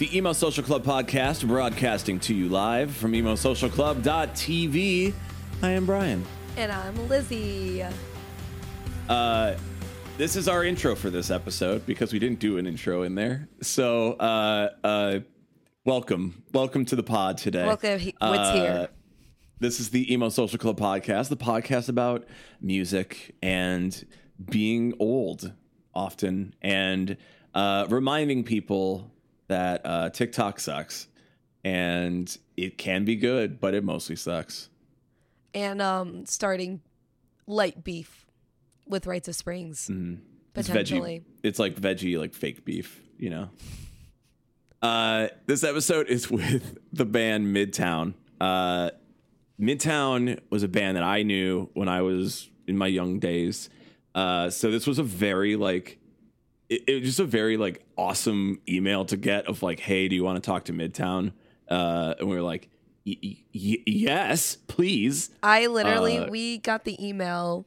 the Emo Social Club podcast, broadcasting to you live from emosocialclub.tv. I am Brian. And I'm Lizzie. Uh, this is our intro for this episode because we didn't do an intro in there. So, uh, uh, welcome, welcome to the pod today. Welcome, he- what's Uh, here? This is the Emo Social Club podcast, the podcast about music and being old often and uh, reminding people that uh, TikTok sucks and it can be good, but it mostly sucks. And um, starting light beef with Rites of Springs, Mm-hmm. It's potentially. veggie. It's like veggie, like fake beef, you know. Uh, this episode is with the band Midtown. Uh, Midtown was a band that I knew when I was in my young days. Uh, so this was a very like, it, it was just a very like awesome email to get of like, hey, do you want to talk to Midtown? Uh, and we were like, y- y- yes, please. I literally, Uh, we got the email,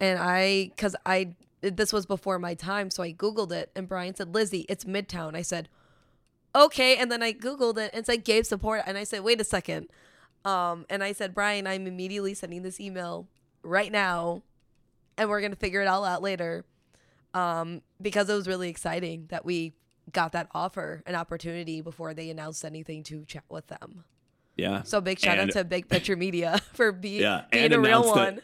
and I, because I, this was before my time, so I Googled it, and Brian said, Lizzie, it's Midtown. I said, okay. And then I Googled it and said, gave support. And I said, wait a second. Um, and I said, Brian, I'm immediately sending this email right now, and we're going to figure it all out later. Um, because it was really exciting that we got that offer, an opportunity before they announced anything to chat with them. Yeah. So big shout And- out to Big Picture Media for be, yeah, being and a real one.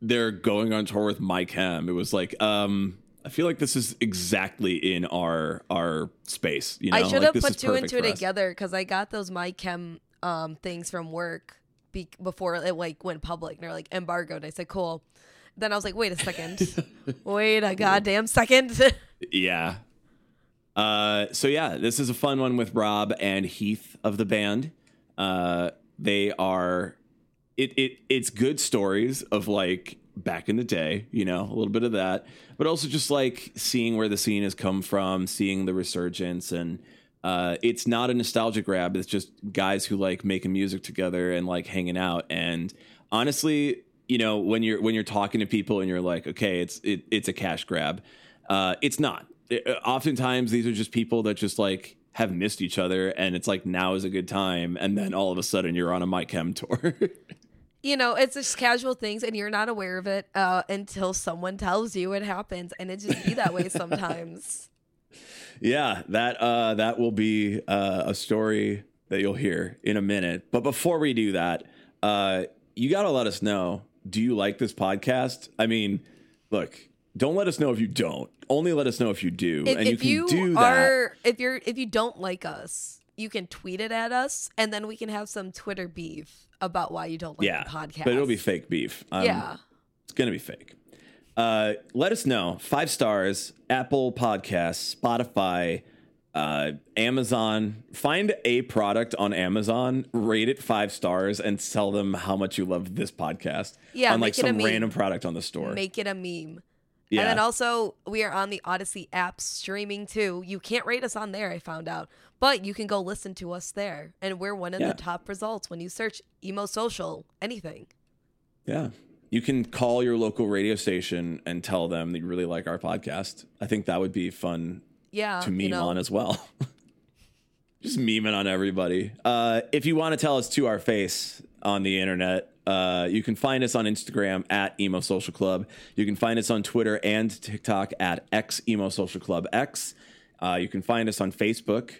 they're going on tour with My Chem. It was like, um, I feel like this is exactly in our our space. You know, I should Like, have put two and two together because I got those my chem um things from work be- before it like went public. And they're like embargoed. I said cool. Then I was like, wait a second, wait a goddamn second. Yeah. Uh, so yeah, this is a fun one with Rob and Heath of the band. Uh, they are it it it's good stories of like back in the day, you know, a little bit of that, but also just like seeing where the scene has come from, seeing the resurgence and uh, it's not a nostalgia grab. It's just guys who like making music together and like hanging out. And honestly, you know, when you're when you're talking to people and you're like, okay, it's it, it's a cash grab. Uh, it's not. It- uh, oftentimes, these are just people that just like have missed each other, and it's like now is a good time, and then all of a sudden you're on a My Chem tour. you know, it's just casual things, and you're not aware of it uh, until someone tells you it happens, and it just be that way sometimes. yeah, that uh, that will be uh, a story that you'll hear in a minute. But before we do that, uh, you got to let us know. Do you like this podcast? I mean, look, don't let us know if you don't. Only let us know if you do, if, and you if can you do that. if you're if you don't like us you can tweet it at us and then we can have some twitter beef about why you don't like yeah, the podcast but it'll be fake beef. Um, yeah It's gonna be fake. Uh, let us know. Five stars. Apple Podcasts, Spotify, uh, Amazon. Find a product on Amazon, rate it five stars, and tell them how much you love this podcast. Yeah, on like make it a some random product on the store. make it a meme yeah, and then also we are on the odyssey app streaming too you can't rate us on there i found out but you can go listen to us there and we're one of Yeah. the top results when you search emo social anything yeah. You can call your local radio station and tell them that you really like our podcast. I think that would be fun yeah to meme you know on as well. Just memeing on everybody. Uh, if you want to tell us to our face on the internet, uh, you can find us on Instagram at Emo Social Club. You can find us on Twitter and TikTok at X Emo Social Club X. Uh, you can find us on Facebook.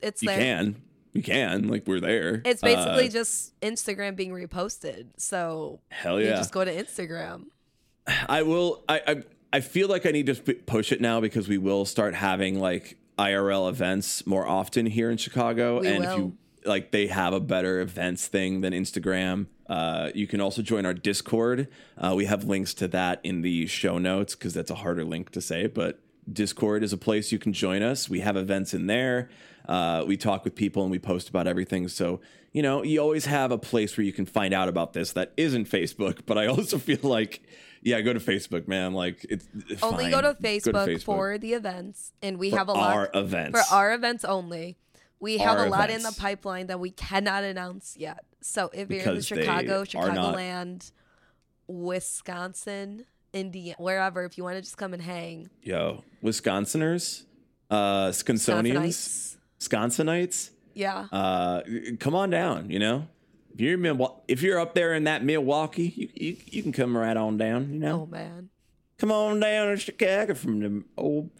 it's You there can. You can. Like, we're there. it's basically Uh, just instagram being reposted so hell you yeah. just go to instagram I will. I, I I feel like I need to push it now because we will start having like IRL events more often here in Chicago, We and if you like, they have a better events thing than Instagram. Uh, you can also join our Discord. Uh, we have links to that in the show notes because that's a harder link to say, but Discord is a place you can join us. We have events in there. Uh, we talk with people and we post about everything. So, you know, you always have a place where you can find out about this that isn't Facebook. But I also feel like, yeah, go to Facebook, man. Like, it's Only fine. go to, Facebook for the events, and we For have a lot our events. for our events only. We have Our a lot in the pipeline that we cannot announce yet. So if you're in Because they Chicago, Chicagoland, Wisconsin, Indiana, wherever, if you want to just come and hang, Yo, Wisconsiners, uh, Wisconsonians, Wisconsinites. Wisconsinites, Yeah. uh, come on down. You know, if you're if you're up there in that Milwaukee, you, you you can come right on down. You know, oh man. come on down to Chicago from the old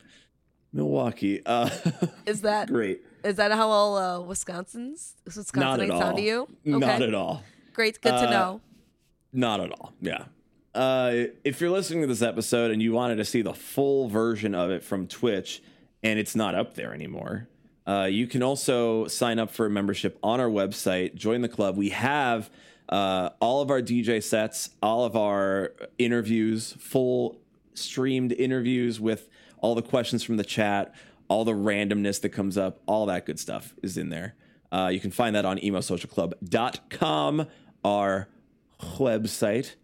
Milwaukee. Uh, Is that great? is that how all uh, Wisconsin's Wisconsinites all. sound to you? Not at all. Great. Good to Uh, know. Not at all. Yeah. Uh, if you're listening to this episode and you wanted to see the full version of it from Twitch and it's not up there anymore, uh, you can also sign up for a membership on our website, join the club. We have uh, all of our DJ sets, all of our interviews, full streamed interviews with all the questions from the chat, all the randomness that comes up, all that good stuff is in there. Uh, you can find that on emosocialclub.com, our website.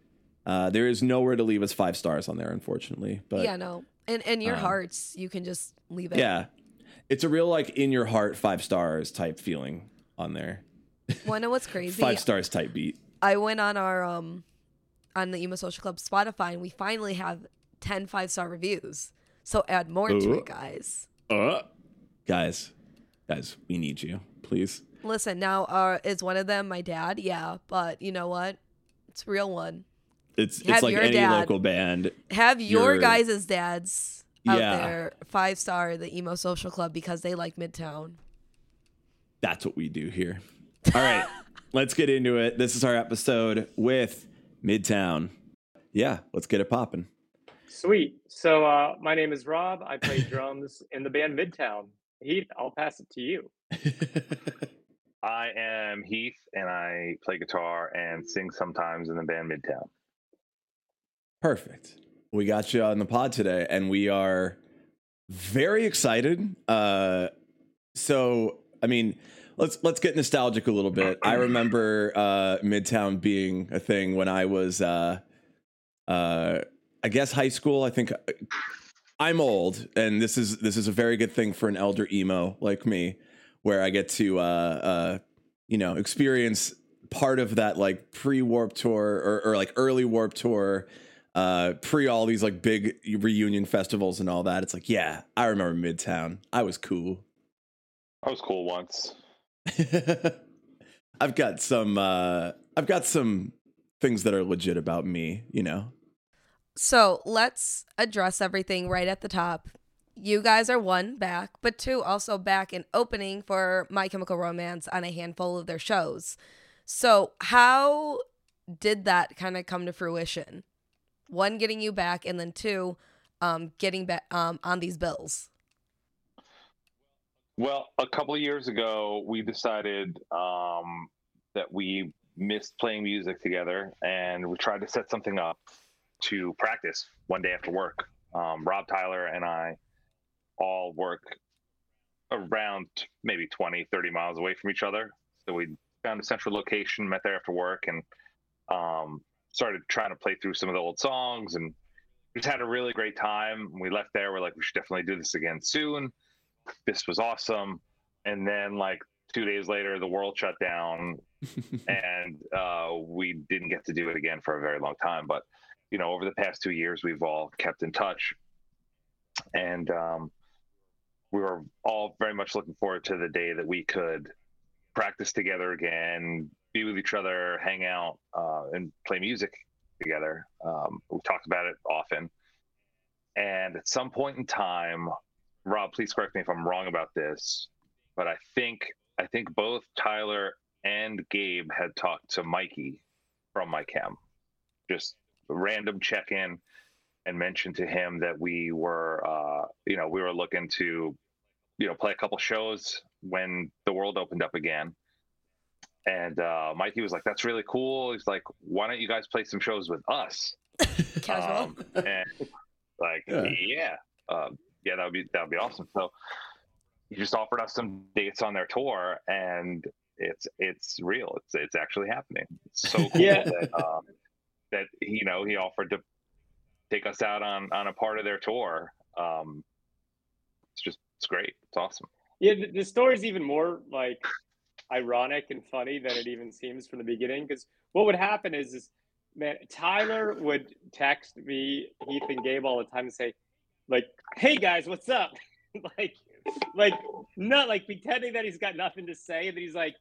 Uh, there is nowhere to leave us five stars on there, unfortunately. But yeah, no. And in your hearts, you can just leave it. um, yeah, it's a real like in your heart five stars type feeling on there. Wanna know what's crazy? Five stars type beat. I went on our um on the Emo Social Club Spotify and we finally have 10 five star reviews. So add more to it, guys. Uh, guys, guys, we need you, please. Listen, now uh is one of them my dad? Yeah, but you know what? It's a real one. It's it's like your any dad. local band. Have your You're- guys' dads out Yeah. there five star the Emo Social Club because they like Midtown. That's what we do here. All right, let's get into it. This is our episode with Midtown. Yeah, let's get it popping. Sweet. So uh, my name is Rob. I play drums in the band Midtown. Heath, I'll pass it to you. I am Heath, and I play guitar and sing sometimes in the band Midtown. Perfect. We got you on the pod today, and we are very excited. Uh, so, I mean, let's let's get nostalgic a little bit. I remember uh, Midtown being a thing when I was, uh, uh, I guess, high school. I think I'm old, and this is this is a very good thing for an elder emo like me, where I get to, uh, uh, you know, experience part of that like pre Warped Tour or, or like early Warped Tour uh pre all these like big reunion festivals and all that it's like yeah i remember midtown i was cool I was cool once. i've got some uh i've got some things that are legit about me you know So let's address everything right at the top. You guys are one back, but two also back in opening for My Chemical Romance on a handful of their shows. So how did that kind of come to fruition? One, getting you back, and then two, um, getting back um, on these bills. Well, a couple of years ago, we decided um, that we missed playing music together, and we tried to set something up to practice one day after work. Um, Rob Tyler and I all work around maybe 20, 30 miles away from each other. So we found a central location, met there after work, and um, started trying to play through some of the old songs and just had a really great time. We left there. We're like, we should definitely do this again soon. This was awesome. And then, like, two days later, the world shut down and uh, we didn't get to do it again for a very long time. But, you know, over the past two years, we've all kept in touch. And um, we were all very much looking forward to the day that we could practice together again, be with each other, hang out, uh, and play music together. Um, we talked about it often. And at some point in time, Rob, please correct me if I'm wrong about this, but I think I think both Tyler and Gabe had talked to Mikey from My Chem, just random check in, and mentioned to him that we were, uh, you know, we were looking to, you know, play a couple shows when the world opened up again. And uh, Mikey was like, "That's really cool." He's like, "Why don't you guys play some shows with us?" Casual. Um, and like, Yeah. yeah. Uh, yeah, that would be that would be awesome. So he just offered us some dates on their tour, and it's it's real. It's it's actually happening. It's so cool Yeah. that um, that you know he offered to take us out on on a part of their tour. Um, it's just it's great. It's awesome. Yeah, the, the story's even more like ironic and funny than it even seems from the beginning. Because what would happen is, is man, Tyler would text me, Heath and Gabe all the time and say, like, "Hey guys, what's up?" like, like not like pretending that he's got nothing to say, and then he's like,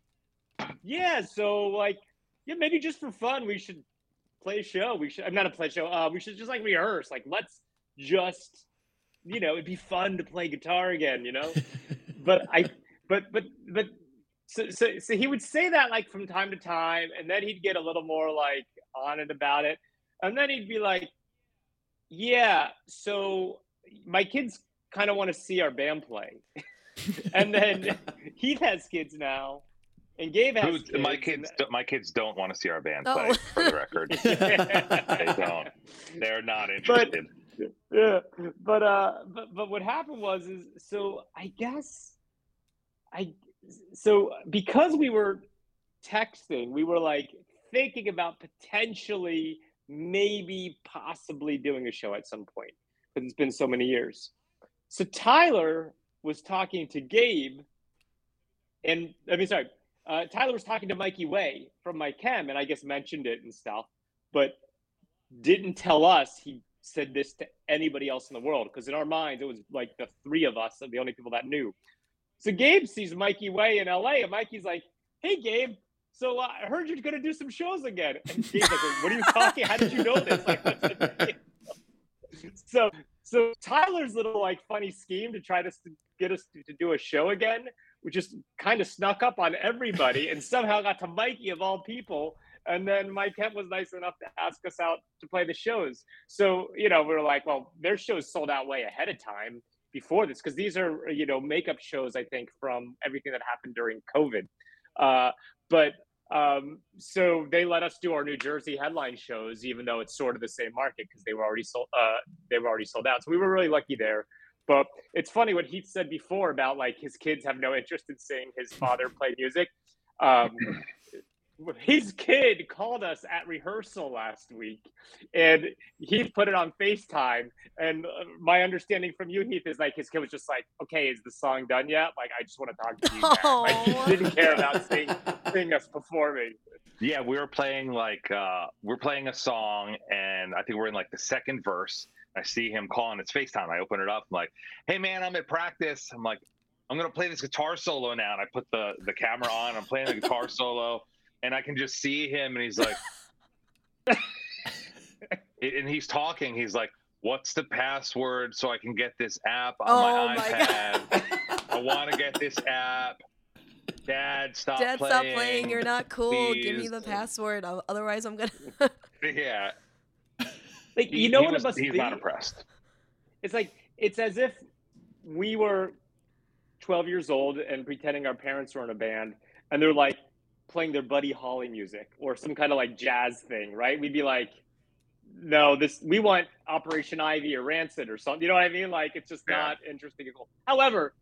"Yeah, so like, yeah, maybe just for fun, we should play a show. We should. I'm not a play show. Uh, we should just like rehearse. Like, let's just." You know, it'd be fun to play guitar again, you know? but I, but but but so, so so he would say that like from time to time, and then he'd get a little more like on it about it, and then he'd be like, "Yeah, so my kids kind of want to see our band play," and then Heath has kids now, and Gabe has Who- kids, my and- kids, don't- my kids don't want to see our band Oh. play. For the record, they don't. They're not interested. yeah but uh but but what happened was is so i guess i so because we were texting we were like thinking about potentially maybe possibly doing a show at some point because it's been so many years so tyler was talking to gabe and i mean sorry uh, tyler was talking to mikey way from my chem and i guess mentioned it and stuff but didn't tell us he said this to anybody else in the world because in our minds it was like the three of us are the only people that knew. So Gabe sees Mikey Way in LA, and Mikey's like, "Hey Gabe, so uh, I heard you're gonna do some shows again." And Gabe's like, "What are you talking? How did you know this?" Like, so so Tyler's little like funny scheme to try to get us to, to do a show again, which just kind of snuck up on everybody and somehow got to Mikey of all people. And then My Chem was nice enough to ask us out to play the shows. So, you know, we are like, well, their shows sold out way ahead of time before this because these are, you know, makeup shows, I think, from everything that happened during COVID. Uh, but um, so they let us do our New Jersey headline shows, even though it's sort of the same market because they were already sold. Uh, they were already sold out. So we were really lucky there. But it's funny what Heath said before about like his kids have no interest in seeing his father play music. Um, his kid called us at rehearsal last week and he put it on FaceTime. And uh, my understanding from you, Heath, is like his kid was just like, okay, is the song done yet? Like, I just want to talk to you. Dad." Like, he didn't care about seeing, seeing us performing. Yeah, we were playing like uh we're playing a song and I think we're in like the second verse. I see him calling it's FaceTime. I open it up. I'm like, hey man, I'm at practice. I'm like, I'm gonna play this guitar solo now. And I put the the camera on, I'm playing the guitar solo, and I can just see him and he's like and he's talking, he's like, What's the password so I can get this app on Oh my my iPad? I want to get this app. Dad, stop playing. Dad, playing. stop playing. You're not cool. Give me the password. o- Otherwise, I'm gonna. Yeah. Like, He- you know he what was- it must he's be? not impressed. it's like it's as if we were 12 years old and pretending our parents were in a band and they're like playing their buddy holly music or some kind of like jazz thing right? We'd be like no this we want operation ivy or rancid or something you know what i mean? Like it's just Yeah. not interesting at all. However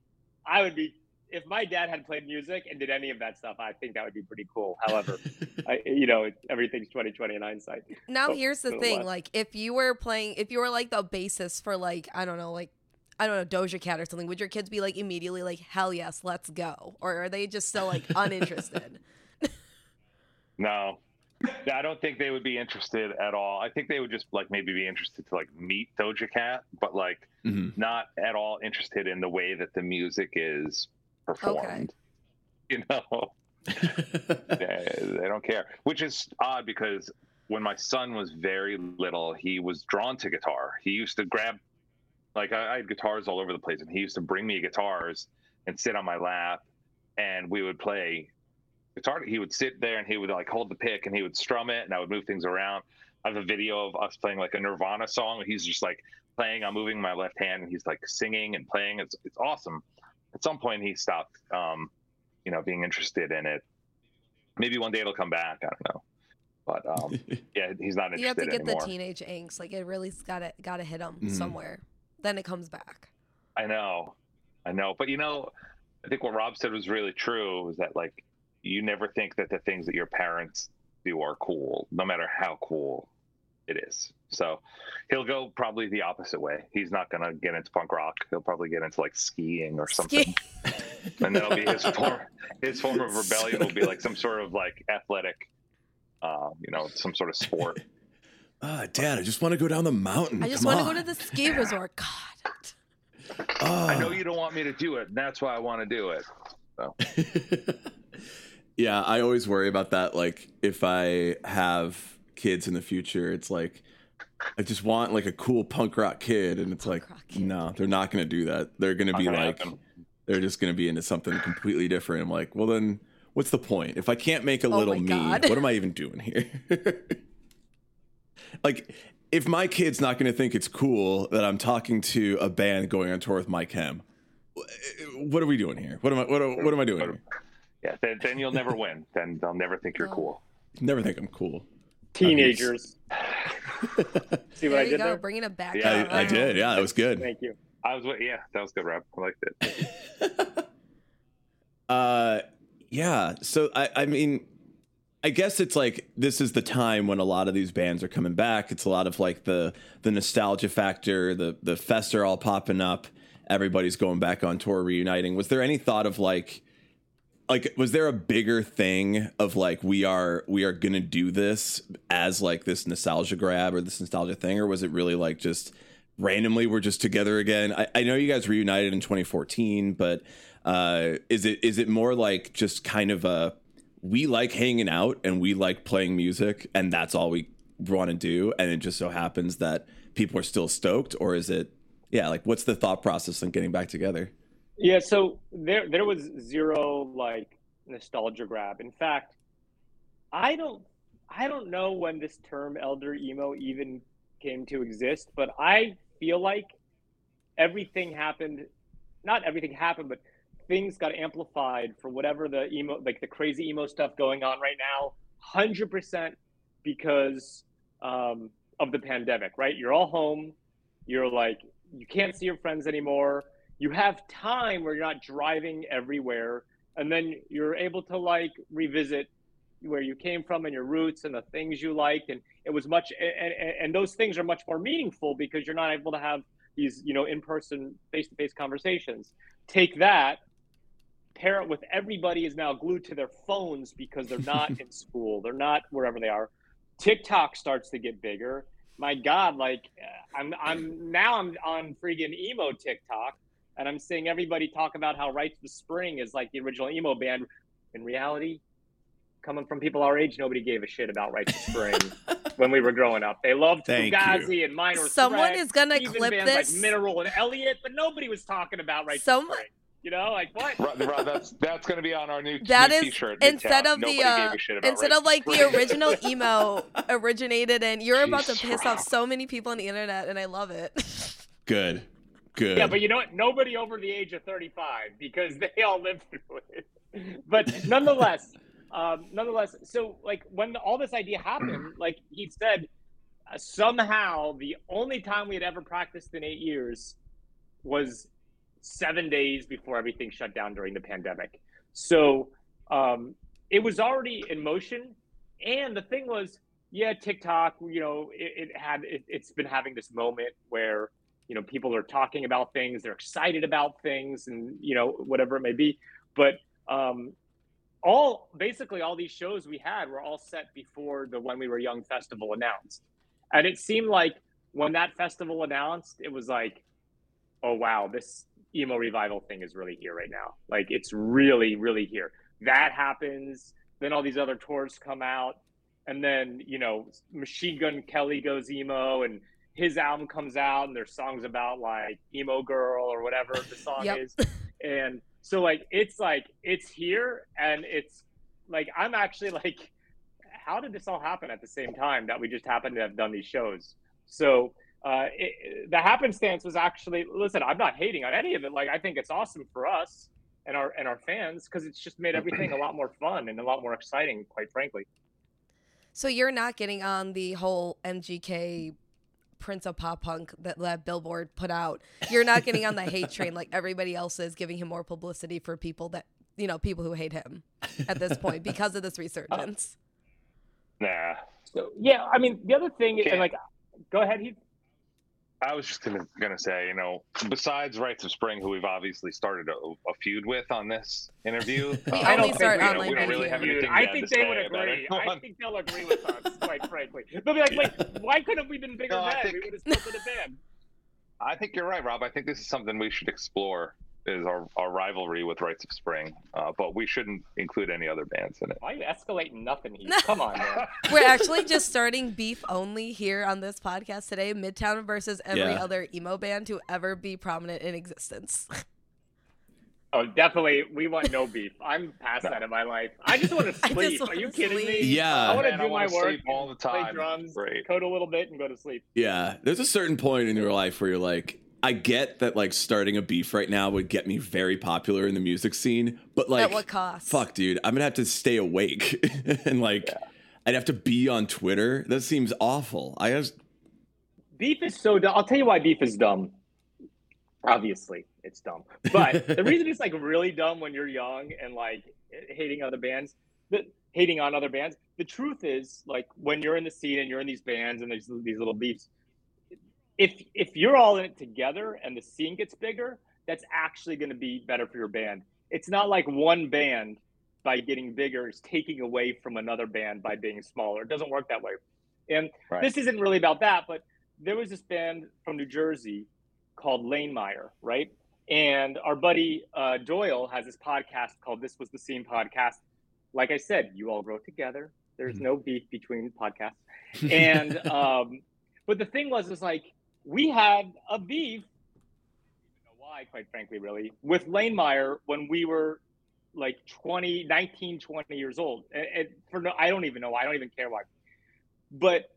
i would be if my dad had played music and did any of that stuff i think that would be pretty cool. However I, you know everything's 2020 in hindsight. Now Oh, here's the thing what? like if you were playing if you were like the bassist for like i don't know like i don't know doja cat or something would your kids be like immediately like hell yes let's go or are they just still like uninterested No. Yeah, I don't think they would be interested at all. I think they would just like maybe be interested to like meet Doja Cat, but like Mhm. not at all interested in the way that the music is performed. You know, they, they don't care, which is odd because when my son was very little, he was drawn to guitar. He used to grab, like, I, I had guitars all over the place, and he used to bring me guitars and sit on my lap, and we would play guitar. He would sit there and he would like hold the pick and he would strum it, and I would move things around. I have a video of us playing like a Nirvana song. He's just like playing. I'm moving my left hand, and he's like singing and playing. It's it's awesome. At some point, he stopped, um, you know, being interested in it. Maybe one day it'll come back. I don't know, but um, yeah, he's not interested you have to get anymore. the teenage angst like it really's gotta gotta hit them Mhm. somewhere then it comes back I know, I know, but you know, I think what Rob said was really true. Is that like you never think that the things that your parents do are cool, no matter how cool it is. So he'll go probably the opposite way. He's not going to get into punk rock. He'll probably get into like skiing or something. Ski- and that'll be his form. His form of rebellion will be like some sort of like athletic, uh, you know, some sort of sport. Ah, Dad, I just want to go down the mountain. I just Come want to go to the ski resort. God. Ah. I know you don't want me to do it. And that's why I want to do it. Yeah, I always worry about that. Like, if I have kids in the future, it's like I just want like a cool punk rock kid, and it's Punk like, no, they're not going to do that. They're going to Not be gonna like, happen. they're just going to be into something completely different. I'm like, well, then what's the point? If I can't make a Oh little me, what am I even doing here? like, if my kid's not going to think it's cool that I'm talking to a band going on tour with My Chem, what are we doing here? What am I? What, am- what am I doing? Here? Yeah, then, then you'll never win. Then they'll never think you're cool. Never think I'm cool. Teenagers. See what There I you did go, there? bringing it back. Yeah. I, I did. Yeah, that was good. Thank you. I was, yeah, that was good, Rob. I liked it. uh, yeah. So I, I mean, I guess it's like this is the time when a lot of these bands are coming back. It's a lot of like the the nostalgia factor. The the fests are all popping up. Everybody's going back on tour, reuniting. Was there any thought of like? Like, was there a bigger thing of like we are we are gonna do this as like this nostalgia grab or this nostalgia thing, or was it really like just randomly we're just together again. I, I know you guys reunited in 2014, but uh, is it is it more like just kind of a we like hanging out and we like playing music and that's all we want to do, and it just so happens that people are still stoked, or is it yeah like what's the thought process on getting back together? Yeah, so there there was zero like nostalgia grab. In fact, I don't I don't know when this term elder emo even came to exist, but I feel like everything happened not everything happened, but things got amplified for whatever the emo like the crazy emo stuff going on right now, 100% because um, of the pandemic, right? You're all home, you're like you can't see your friends anymore you have time where you're not driving everywhere and then you're able to like revisit where you came from and your roots and the things you liked and it was much and, and, and those things are much more meaningful because you're not able to have these you know in-person face-to-face conversations. Take that pair it with everybody is now glued to their phones because they're not in school they're not wherever they are. Tiktok starts to get bigger. My god like i'm i'm now i'm on freaking emo tiktok and I'm seeing everybody talk about how Rites of Spring is like the original emo band. In reality, coming from people our age, nobody gave a shit about Rites of Spring when we were growing up. They loved Thank Fugazi and Minor Someone Threat, is gonna even clip bands this. like Mineral and Elliott, but nobody was talking about Right Some- of Spring. You know, like what? Rob, Rob, that's that's going to be on our new, That new is t-shirt. instead Midtown. of the uh, gave a shit about instead Rights of like the original emo originated and you're about to piss Rob. off so many people on the internet and I love it. Good, good. Yeah, but you know what? Nobody over the age of 35 because they all lived through it. But nonetheless, um, nonetheless, so like when all this idea happened, like he said, uh, somehow the only time we had ever practiced in eight years was seven days before everything shut down during the pandemic. So um, it was already in motion. And the thing was, yeah, TikTok, you know, it, it had, it, it's been having this moment where, you know, people are talking about things, they're excited about things and, you know, whatever it may be. But um, all, basically all these shows we had were all set before the When We Were Young festival announced. And it seemed like when that festival announced, it was like, oh, wow, this emo revival thing is really here right now. Like it's really, really here. That happens. Then all these other tours come out. And then, you know, Machine Gun Kelly goes emo and his album comes out and there's songs about like emo girl or whatever the song Yep. is. And so like it's like it's here and it's like I'm actually like how did this all happen at the same time that we just happened to have done these shows? So uh, it, the happenstance was actually listen. I'm not hating on any of it. Like I think it's awesome for us and our and our fans because it's just made everything a lot more fun and a lot more exciting. Quite frankly, so you're not getting on the whole MGK Prince of Pop Punk that, that Billboard put out. You're not getting on the hate train like everybody else is, giving him more publicity for people that you know people who hate him at this point because of this resurgence. Nah. So yeah, I mean the other thing, Okay. and like, go ahead, Heath. I was just gonna gonna say, you know, besides Rites of Spring, who we've obviously started a, a feud with on this interview, We uh, I don't only think we don't- online we don't really have Dude, anything I think to they say would agree. I think they'll agree with us, quite frankly. They'll be like, wait, why couldn't we been bigger No, I think- We would have still been a band. I think you're right, Rob. I think this is something we should explore. Is our, our rivalry with Rites of Spring, uh, but we shouldn't include any other bands in it. Why are you escalating nothing, Heath? Come on, man. We're actually just starting beef only here on this podcast today. Midtown versus every Yeah. other emo band to ever be prominent in existence. Oh, definitely. We want no beef. I'm past that in my life. I just want to I just sleep. Are wanna you kidding me? Yeah. I want to do my work sleep all the time. play drums, Great. code a little bit, and go to sleep. Yeah, there's a certain point in your life where you're like, I get that like starting a beef right now would get me very popular in the music scene, but like, At what cost? fuck, dude, I'm gonna have to stay awake and like, I'd have to be on Twitter. That seems awful. I just, Beef is so dumb. I'll tell you why beef is dumb. Obviously, it's dumb. But the reason it's like really dumb when you're young and like hating other bands, the, hating on other bands. The truth is, like when you're in the scene and you're in these bands and there's these little beefs, if if you're all in it together and the scene gets bigger, that's actually going to be better for your band. It's not like one band by getting bigger is taking away from another band by being smaller. It doesn't work that way. And Right. this isn't really about that, but there was this band from New Jersey called Lane Meyer, right? And our buddy uh, Doyle has this podcast called This Was the Scene Podcast. Like I said, you all grow together. There's Mhm. no beef between podcasts. And um, but the thing was, is like we had a beef. I don't even know why, quite frankly, really, with Lane Meyer when we were like 20, 19, 20 years old. And, and for no, I don't even know. why. I don't even care why. But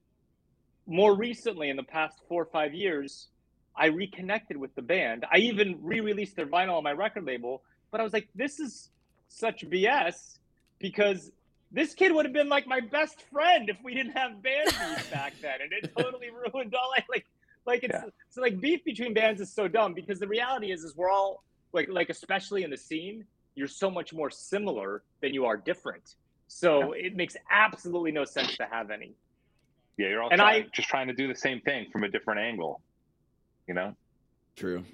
more recently, in the past four or five years, I reconnected with the band. I even re-released their vinyl on my record label. But I was like, this is such BS because this kid would have been like my best friend if we didn't have band back then, and it totally ruined all. I like, like it's Yeah. so like beef between bands is so dumb because the reality is, is we're all like, like especially in the scene, you're so much more similar than you are different. So it makes absolutely no sense to have any. Yeah, you're all And trying, I- just trying to do the same thing from a different angle. You know? True.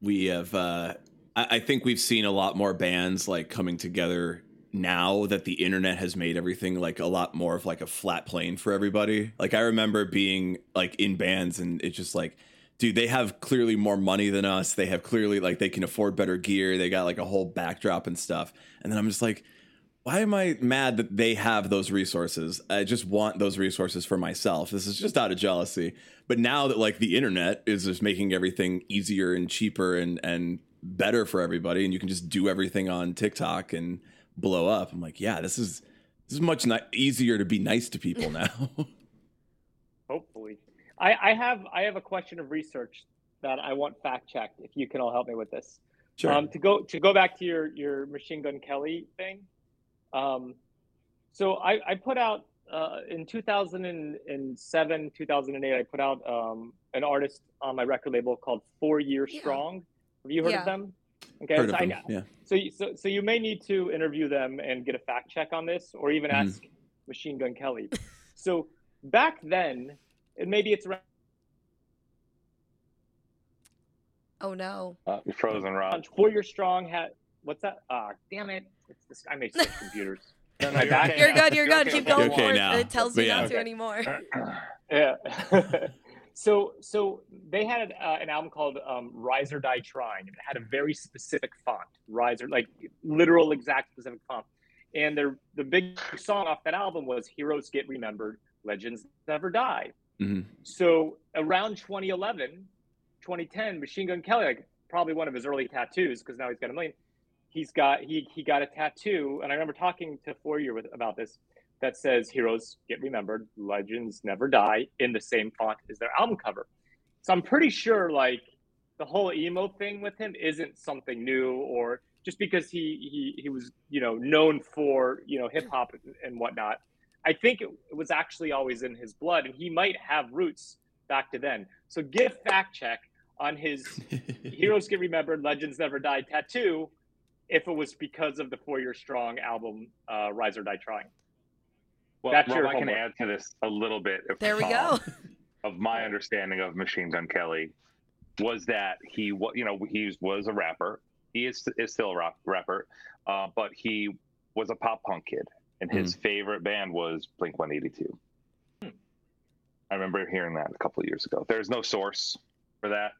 We have, uh, I, I think we've seen a lot more bands like coming together now that the internet has made everything like a lot more of like a flat plane for everybody. Like I remember being like in bands and it's just like, dude, they have clearly more money than us. They have clearly like they can afford better gear. They got like a whole backdrop and stuff. And then I'm just like, why am I mad that they have those resources? I just want those resources for myself. This is just out of jealousy. But now that like the internet is just making everything easier and cheaper and and better for everybody, and you can just do everything on TikTok and blow up. I'm like, yeah, this is this is much ni- easier to be nice to people now. Hopefully, I, I have I have a question of research that I want fact checked. If you can all help me with this. Um, to go to go back to your your Machine Gun Kelly thing. Um, so I, I put out uh, in 2007, 2008. I put out um, an artist on my record label called Four Year Yeah. Strong. Have you heard Yeah. of them? Okay, Heard so of I them? know- Yeah. so, you, so, so you may need to interview them and get a fact check on this, or even Mhm. ask Machine Gun Kelly. so back then, and maybe it's around Oh no. Uh, you're frozen, Rob. four year strong. hat. what's that? Ah, damn it! It's this. I may switch computers. No, no, you're okay You're good, you're good. Keep You're going okay for it. now. It tells But you yeah. not to anymore. Yeah. so so they had uh, an album called um, Rise or Die Trying. It had a very specific font, Rise or like literal exact specific font. And their the big song off that album was Heroes Get Remembered, Legends Never Die. Mhm. So around 2011, 2010, Machine Gun Kelly, like probably one of his early tattoos, because now he's got a million. He's got he he got a tattoo, and I remember talking to Four Year with about this that says "Heroes Get Remembered, Legends Never Die" in the same font as their album cover. So I'm pretty sure like the whole emo thing with him isn't something new, or just because he he he was you know known for you know hip hop and whatnot. I think it, was actually always in his blood, and he might have roots back to then. So give fact check on his Heroes Get Remembered, Legends Never Die tattoo if it was because of the Four Year Strong album, uh, Rise or Die Trying. Well, That's Rob, your I can add to this a little bit. If, There we go. Of my understanding of Machine Gun Kelly, was that he was, you know, he was a rapper. He is is still a rap, rapper, uh, but he was a pop punk kid, and his favorite band was Blink One Eighty Two. I remember hearing that a couple of years ago. There's no source for that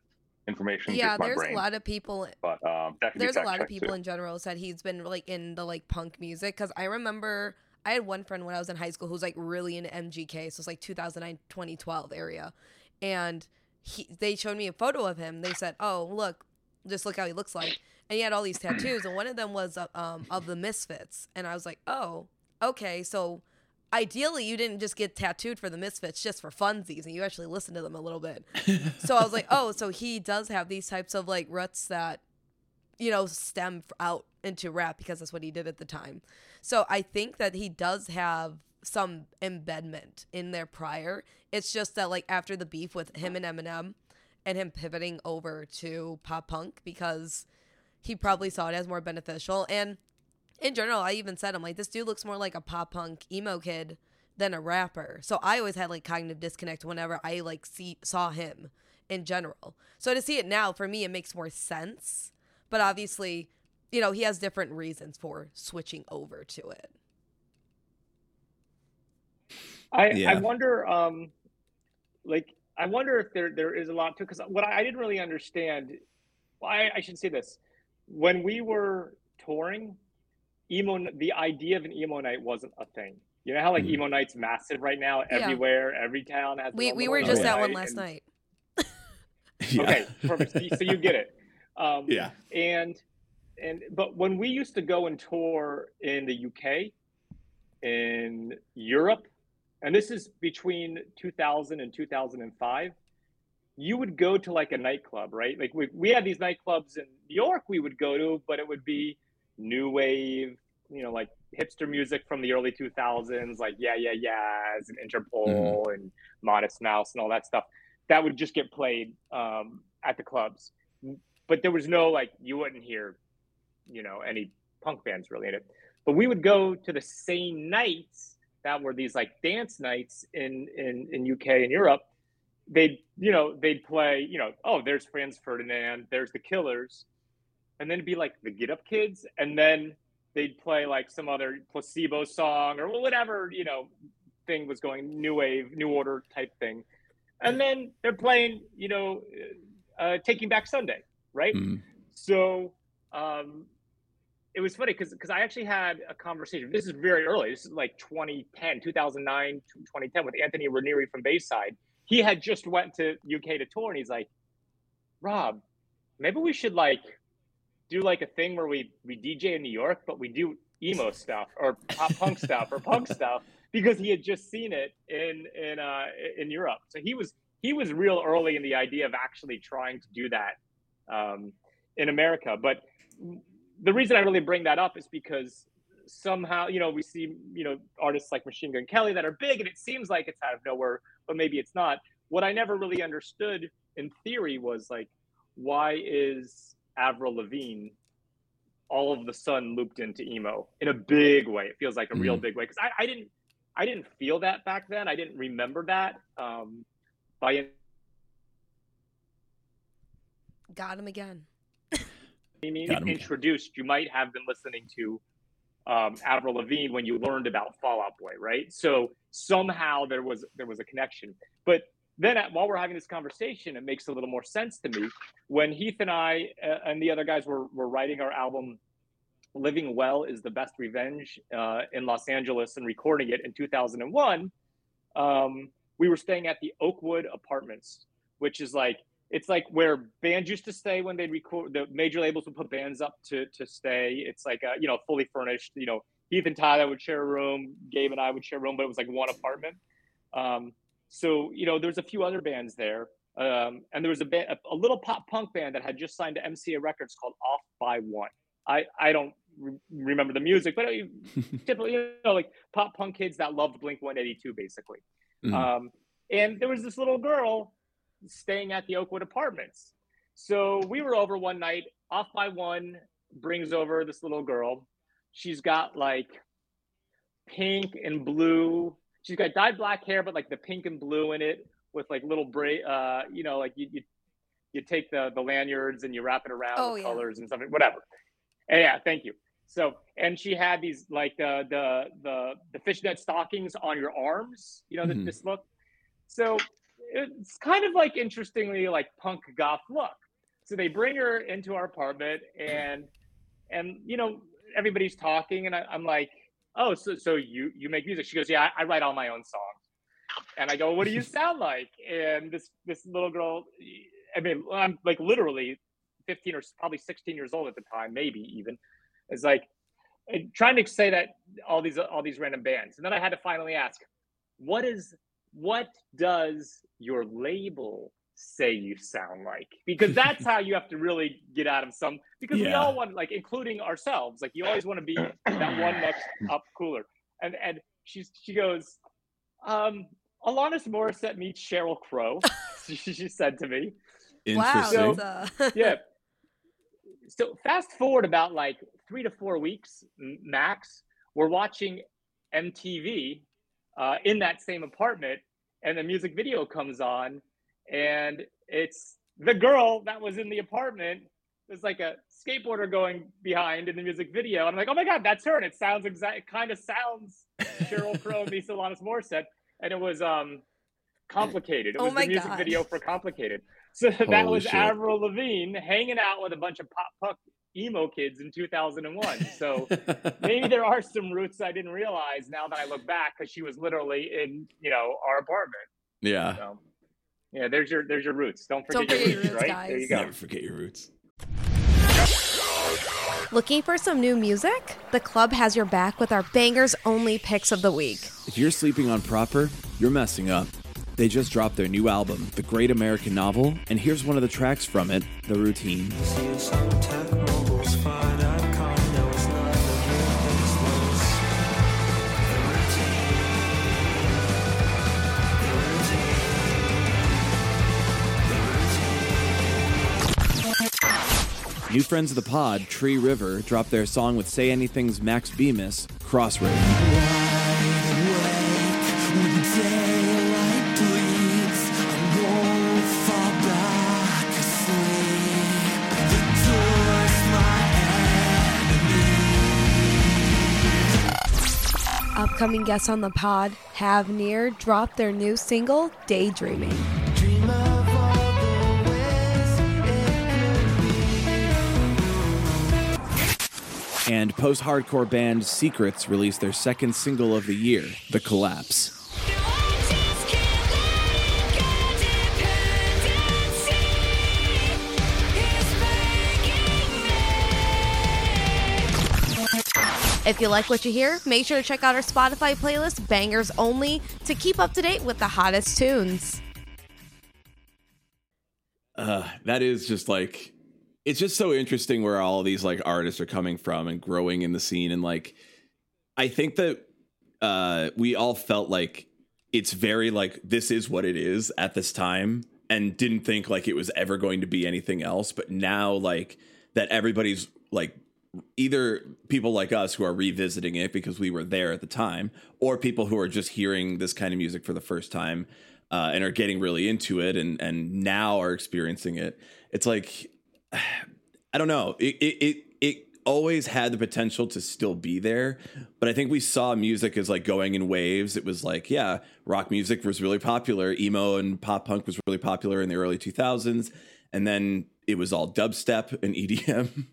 information. yeah, there's brain. a lot of people but um, that there's a lot of people too. in general said he's been like in the like punk music because i remember i had one friend when i was in high school who was like really into mgk so it's like 2009 2012 area. And he they showed me a photo of him. They said oh look just look how he looks like. And he had all these tattoos and one of them was uh, um of the misfits. And i was like oh okay. So ideally you didn't just get tattooed for the misfits just for funsies and you actually listened to them a little bit. So i was like oh so he does have these types of like roots that you know stem out into rap because that's what he did at the time so i think that he does have some embedment in there prior it's just that like after the beef with him and eminem and him pivoting over to pop punk because he probably saw it as more beneficial and in general, I even said, I'm like, this dude looks more like a pop punk emo kid than a rapper. So I always had like cognitive disconnect whenever I like see saw him in general. So to see it now, for me, it makes more sense. But obviously, you know, he has different reasons for switching over to it. I Yeah. I wonder, um, like, I wonder if there there is a lot to because what I, I didn't really understand. Well, I, I should say this: when we were touring, emo the idea of an emo night wasn't a thing. You know how like Mhm. emo night's massive right now, Yeah. everywhere, every town has. We we were just yeah. at one last and- night. Yeah. Okay, perfect. So- so you get it. Um, Yeah. and and but when we used to go and tour in the UK, in Europe, and this is between 2000 and 2005, you would go to like a nightclub, right? Like we we had these nightclubs in New York we would go to, but it would be new wave, you know, like hipster music from the early 2000s, like Yeah Yeah Yeahs and Interpol and Modest Mouse and all that stuff. That would just get played um, at the clubs, but there was no like you wouldn't hear, you know, any punk bands really in it. But we would go to the same nights that were these like dance nights in in in UK and Europe. They'd you know they'd play you know oh there's Franz Ferdinand, there's the Killers, and then it'd be like the Get Up Kids, and then they'd play like some other placebo song or whatever you know thing was going new wave new order type thing and then they're playing you know uh, taking back sunday right Mhm. so um it was funny because because i actually had a conversation this is very early this is like 2010 2009 2010 with anthony raneri from bayside. He had just went to uk to tour and he's like rob maybe we should like do like a thing where we we dj in new york but we do emo stuff or pop punk stuff or punk stuff because he had just seen it in in uh in europe. So he was he was real early in the idea of actually trying to do that um in america. But the reason i really bring that up is because somehow you know we see you know artists like machine gun kelly that are big and it seems like it's out of nowhere but maybe it's not what i never really understood in theory was like why is avril lavigne all of the sudden looped into emo in a big way it feels like a real Mhm. big way because I, I didn't i didn't feel that back then i didn't remember that um by Got him again. Got him. introduced you might have been listening to um, Avril Lavigne when you learned about Fall Out Boy, right? So somehow there was there was a connection. But then at, while we're having this conversation, it makes a little more sense to me when Heath and I uh, and the other guys were were writing our album. Living Well is the best revenge uh, in Los Angeles and recording it in 2001. Um, we were staying at the Oakwood Apartments, which is like it's like where bands used to stay when they'd record the major labels would put bands up to to stay. It's like a you know fully furnished you know heath and tyler would share a room gabe and i would share a room but it was like one apartment. Um, so you know there's a few other bands there. Um, and there was a, band, a, a little pop punk band that had just signed to mca records called off by one. I i don't re- remember the music but I, typically you know like pop punk kids that loved blink 182 basically. Mhm. um, and there was this little girl staying at the Oakwood Apartments. So we were over one night. Off by one brings over this little girl. She's got like pink and blue. She's got dyed black hair, but like the pink and blue in it with like little braid. Uh, you know, like you, you you take the the lanyards and you wrap it around Oh, with yeah. colors and something, whatever. And yeah, thank you. So, and she had these like the the the the fishnet stockings on your arms. You know, Mhm. this, this look. So it's kind of like interestingly like punk goth look. So they bring her into our apartment and and you know everybody's talking and I, I'm like, oh, so so you you make music? She goes, yeah, I, I write all my own songs. And I go, what do you sound like? And this this little girl, I mean, I'm like literally 15 or probably 16 years old at the time, maybe even, is like trying to say that all these all these random bands. And then I had to finally ask, what is what does your label say you sound like? Because that's how you have to really get out of some because we all want like including ourselves, like you always want to be that one next up cooler. And and she's she goes, um, Alanis Morissette meets Sheryl Crow. she, she said to me. Wow. Interesting. that's, uh, Yeah. So fast forward about like three to four weeks max, we're watching MTV uh, in that same apartment, and the music video comes on, and it's the girl that was in the apartment. There's like a skateboarder going behind in the music video. I'm like, oh my god, that's her, and it sounds exact. It kind of sounds Sheryl Crow meets Alanis Morissette, and it was um complicated. It Oh was my the music God. video for complicated. So that Holy was shit. Avril Lavigne hanging out with a bunch of pop punk emo kids in 2001. So maybe there are some roots I didn't realize now that I look back because she was literally in you know our apartment. yeah. So yeah, there's your there's your roots. Don't forget, Don't forget your your roots, roots, right? There you guys. go. Never forget your roots. Looking for some new music? The club has your back with our bangers only picks of the week. If you're sleeping on proper, you're messing up. They just dropped their new album, The Great American Novel, and here's one of the tracks from it, The Routine. New friends of the pod, Tree River, dropped their song with Say Anything's Max Bemis, Crossroad. Upcoming guests on the pod have near dropped their new single, Daydreaming. And post hardcore band Secrets released their second single of the year, The Collapse. If you like what you hear, make sure to check out our Spotify playlist, Bangers Only, to keep up to date with the hottest tunes. uh, that is just like it's just so interesting where all these like artists are coming from and growing in the scene and like i think that uh we all felt like it's very like this is what it is at this time and didn't think like it was ever going to be anything else but now like that everybody's like either people like us who are revisiting it because we were there at the time or people who are just hearing this kind of music for the first time uh, and are getting really into it and and now are experiencing it. It's like i don't know it it it, it always had the potential to still be there but i think we saw music as like going in waves it was like yeah rock music was really popular emo and pop punk was really popular in the early 2000s and then it was all dubstep and edm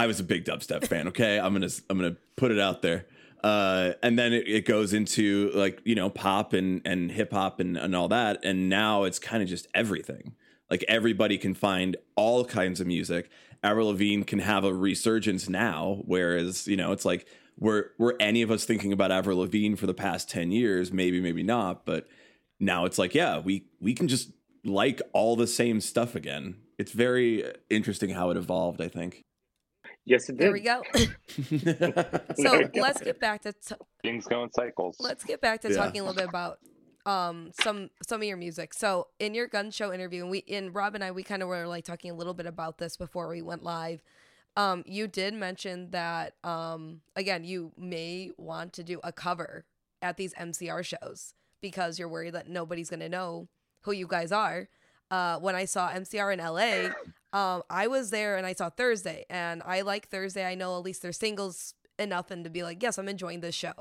I was a big dubstep fan. Okay, I'm gonna I'm gonna put it out there. Uh, and then it, it goes into like you know pop and and hip hop and and all that. And now it's kind of just everything. Like everybody can find all kinds of music. Avril Lavigne can have a resurgence now, whereas you know it's like were were any of us thinking about Avril Lavigne for the past ten years? Maybe, maybe not. But now it's like yeah, we we can just like all the same stuff again. It's very interesting how it evolved. I think. Yes, it did. There we go. So we go. let's get back to t- Things go in cycles. let's get back to Yeah. talking a little bit about um some some of your music. So in your gun show interview, and we in Rob and I we kind of were like talking a little bit about this before we went live. Um, you did mention that um again you may want to do a cover at these MCR shows because you're worried that nobody's gonna know who you guys are. Uh, when I saw MCR in LA, um, I was there and I saw Thursday, and I like Thursday. I know at least their singles enough and to be like, yes, I'm enjoying this show.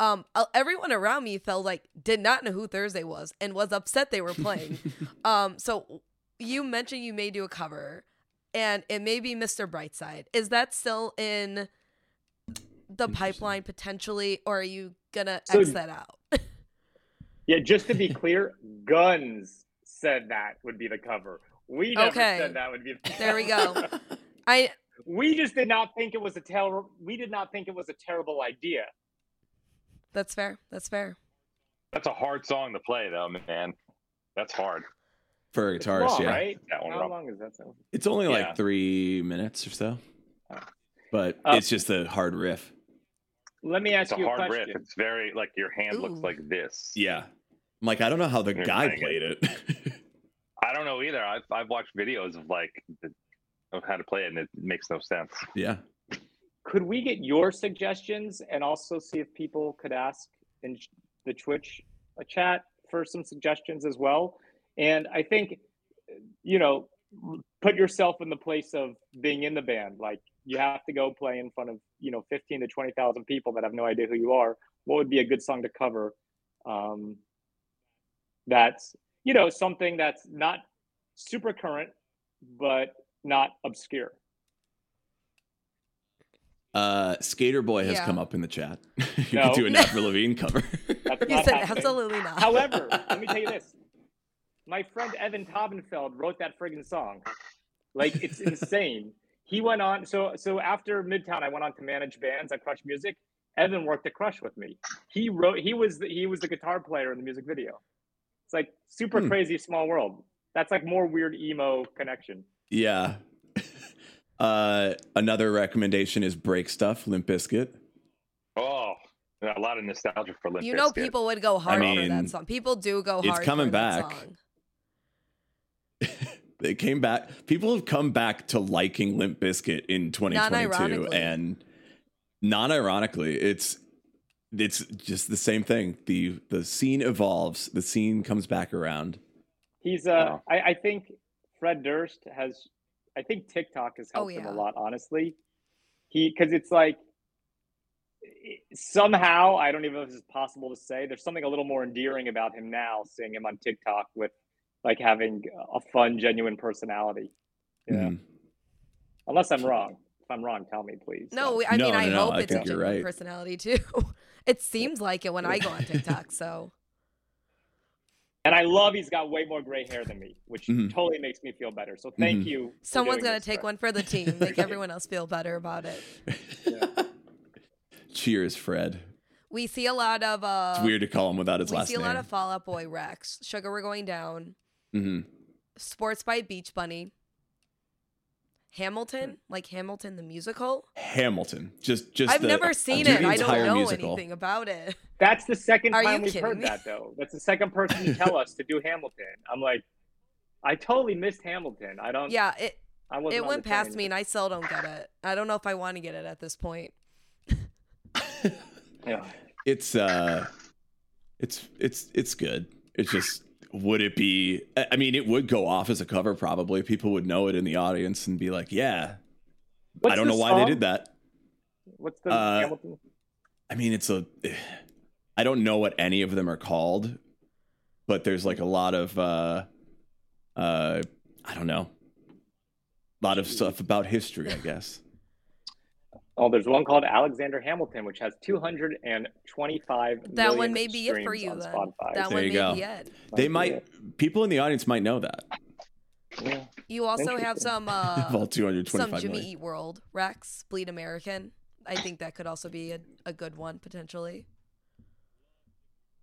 Um, uh, everyone around me felt like did not know who Thursday was and was upset they were playing. um, so you mentioned you may do a cover, and it may be Mr. Brightside. Is that still in the pipeline potentially, or are you gonna So- X that out? Yeah, just to be clear, Guns said that would be the cover. We never Okay. said that would be. The There we go. I we just did not think it was a terrible. We did not think it was a terrible idea. That's fair. That's fair. That's a hard song to play, though, man. That's hard. For a It's guitarist, long, yeah. right? That one, How Rob. long is that song? It's only Yeah. like three minutes or so, Oh. but Uh, it's just a hard riff. Let me ask It's a you a hard question. riff. It's very like your hand looks like this. Yeah. I'm like, I don't know how the You're guy playing played it. I don't know either. I've I've watched videos of like the, of how to play it, and it makes no sense. yeah. Could we get your suggestions and also see if people could ask in the Twitch uh, chat for some suggestions as well? And I think, you know, put yourself in the place of being in the band. Like you have to go play in front of you know fifteen to twenty thousand people that have no idea who you are. What would be a good song to cover? Um, that's you know something that's not super current, but not obscure. Uh, Skater Boy has Yeah. come up in the chat. you No. could do an Avril Lavigne cover. That's not said happening. absolutely not. However, let me tell you this. My friend Evan Taubenfeld wrote that friggin' song. Like it's insane. He went on so so after Midtown, I went on to manage bands at Crush Music. Evan worked at Crush with me. He wrote he was the, he was the guitar player in the music video. It's like super Hmm. crazy small world. That's like more weird emo connection. yeah. Uh, another recommendation is Break Stuff, Limp Bizkit. Oh, a lot of nostalgia for Limp Bizkit. you know, Bizkit. people would go hard for mean, that song. People do go it's hard. coming for It's coming back. They came back. People have come back to liking Limp Bizkit in 2022, Non-ironically. and non-ironically, it's it's just the same thing. the The scene evolves. The scene comes back around. He's uh Wow. I, I think Fred Durst has I think TikTok has Oh, helped him a lot, honestly. He because it's like somehow I don't even know if it's possible to say. There's something a little more endearing about him now, seeing him on TikTok with like having a fun, genuine personality. Yeah. Mhm. Unless I'm wrong. If I'm wrong, tell me, please. No, So- we- I No, mean, I no, no, hope I it's a genuine right. personality too. it seems like it when I go on TikTok. So and I love he's got way more gray hair than me, which Mhm. totally makes me feel better. So thank Mhm. you. someone's gonna take Fred. one for the team, make everyone else feel better about it. Cheers, Fred. We see a lot of uh, It's weird to call him without his last name. we last see a lot of Fall Out Boy Rex, Sugar We're Going Down, hmm Sports by Beach Bunny, Hamilton, like Hamilton the musical. Hamilton. Just, just. I've the- never seen it. I don't know musical. anything about it. That's the second Are you time we've kidding heard me? that, though. That's the second person to tell us to do Hamilton. I'm like, I totally missed Hamilton. I don't. Yeah, it I wasn't it went past me, and I still don't get it. I don't know if I want to get it at this point. Yeah. it's uh it's it's it's good it's just would it be i mean it would go off as a cover probably. People would know it in the audience and be like yeah. What's i don't know why they did that. What's the Uh, Hamilton? i mean it's a i don't know what any of them are called but there's like a lot of uh uh i don't know. A lot of stuff about history i guess Oh, there's one called Alexander Hamilton, which has 225 That one million may be it for you on then. Spotify. That There one you may go. be it. they be might people in the audience might know that Yeah. You also have some of uh all 225 some Jimmy million. Eat World, Rex, Bleed American. I think that could also be a, a good one potentially.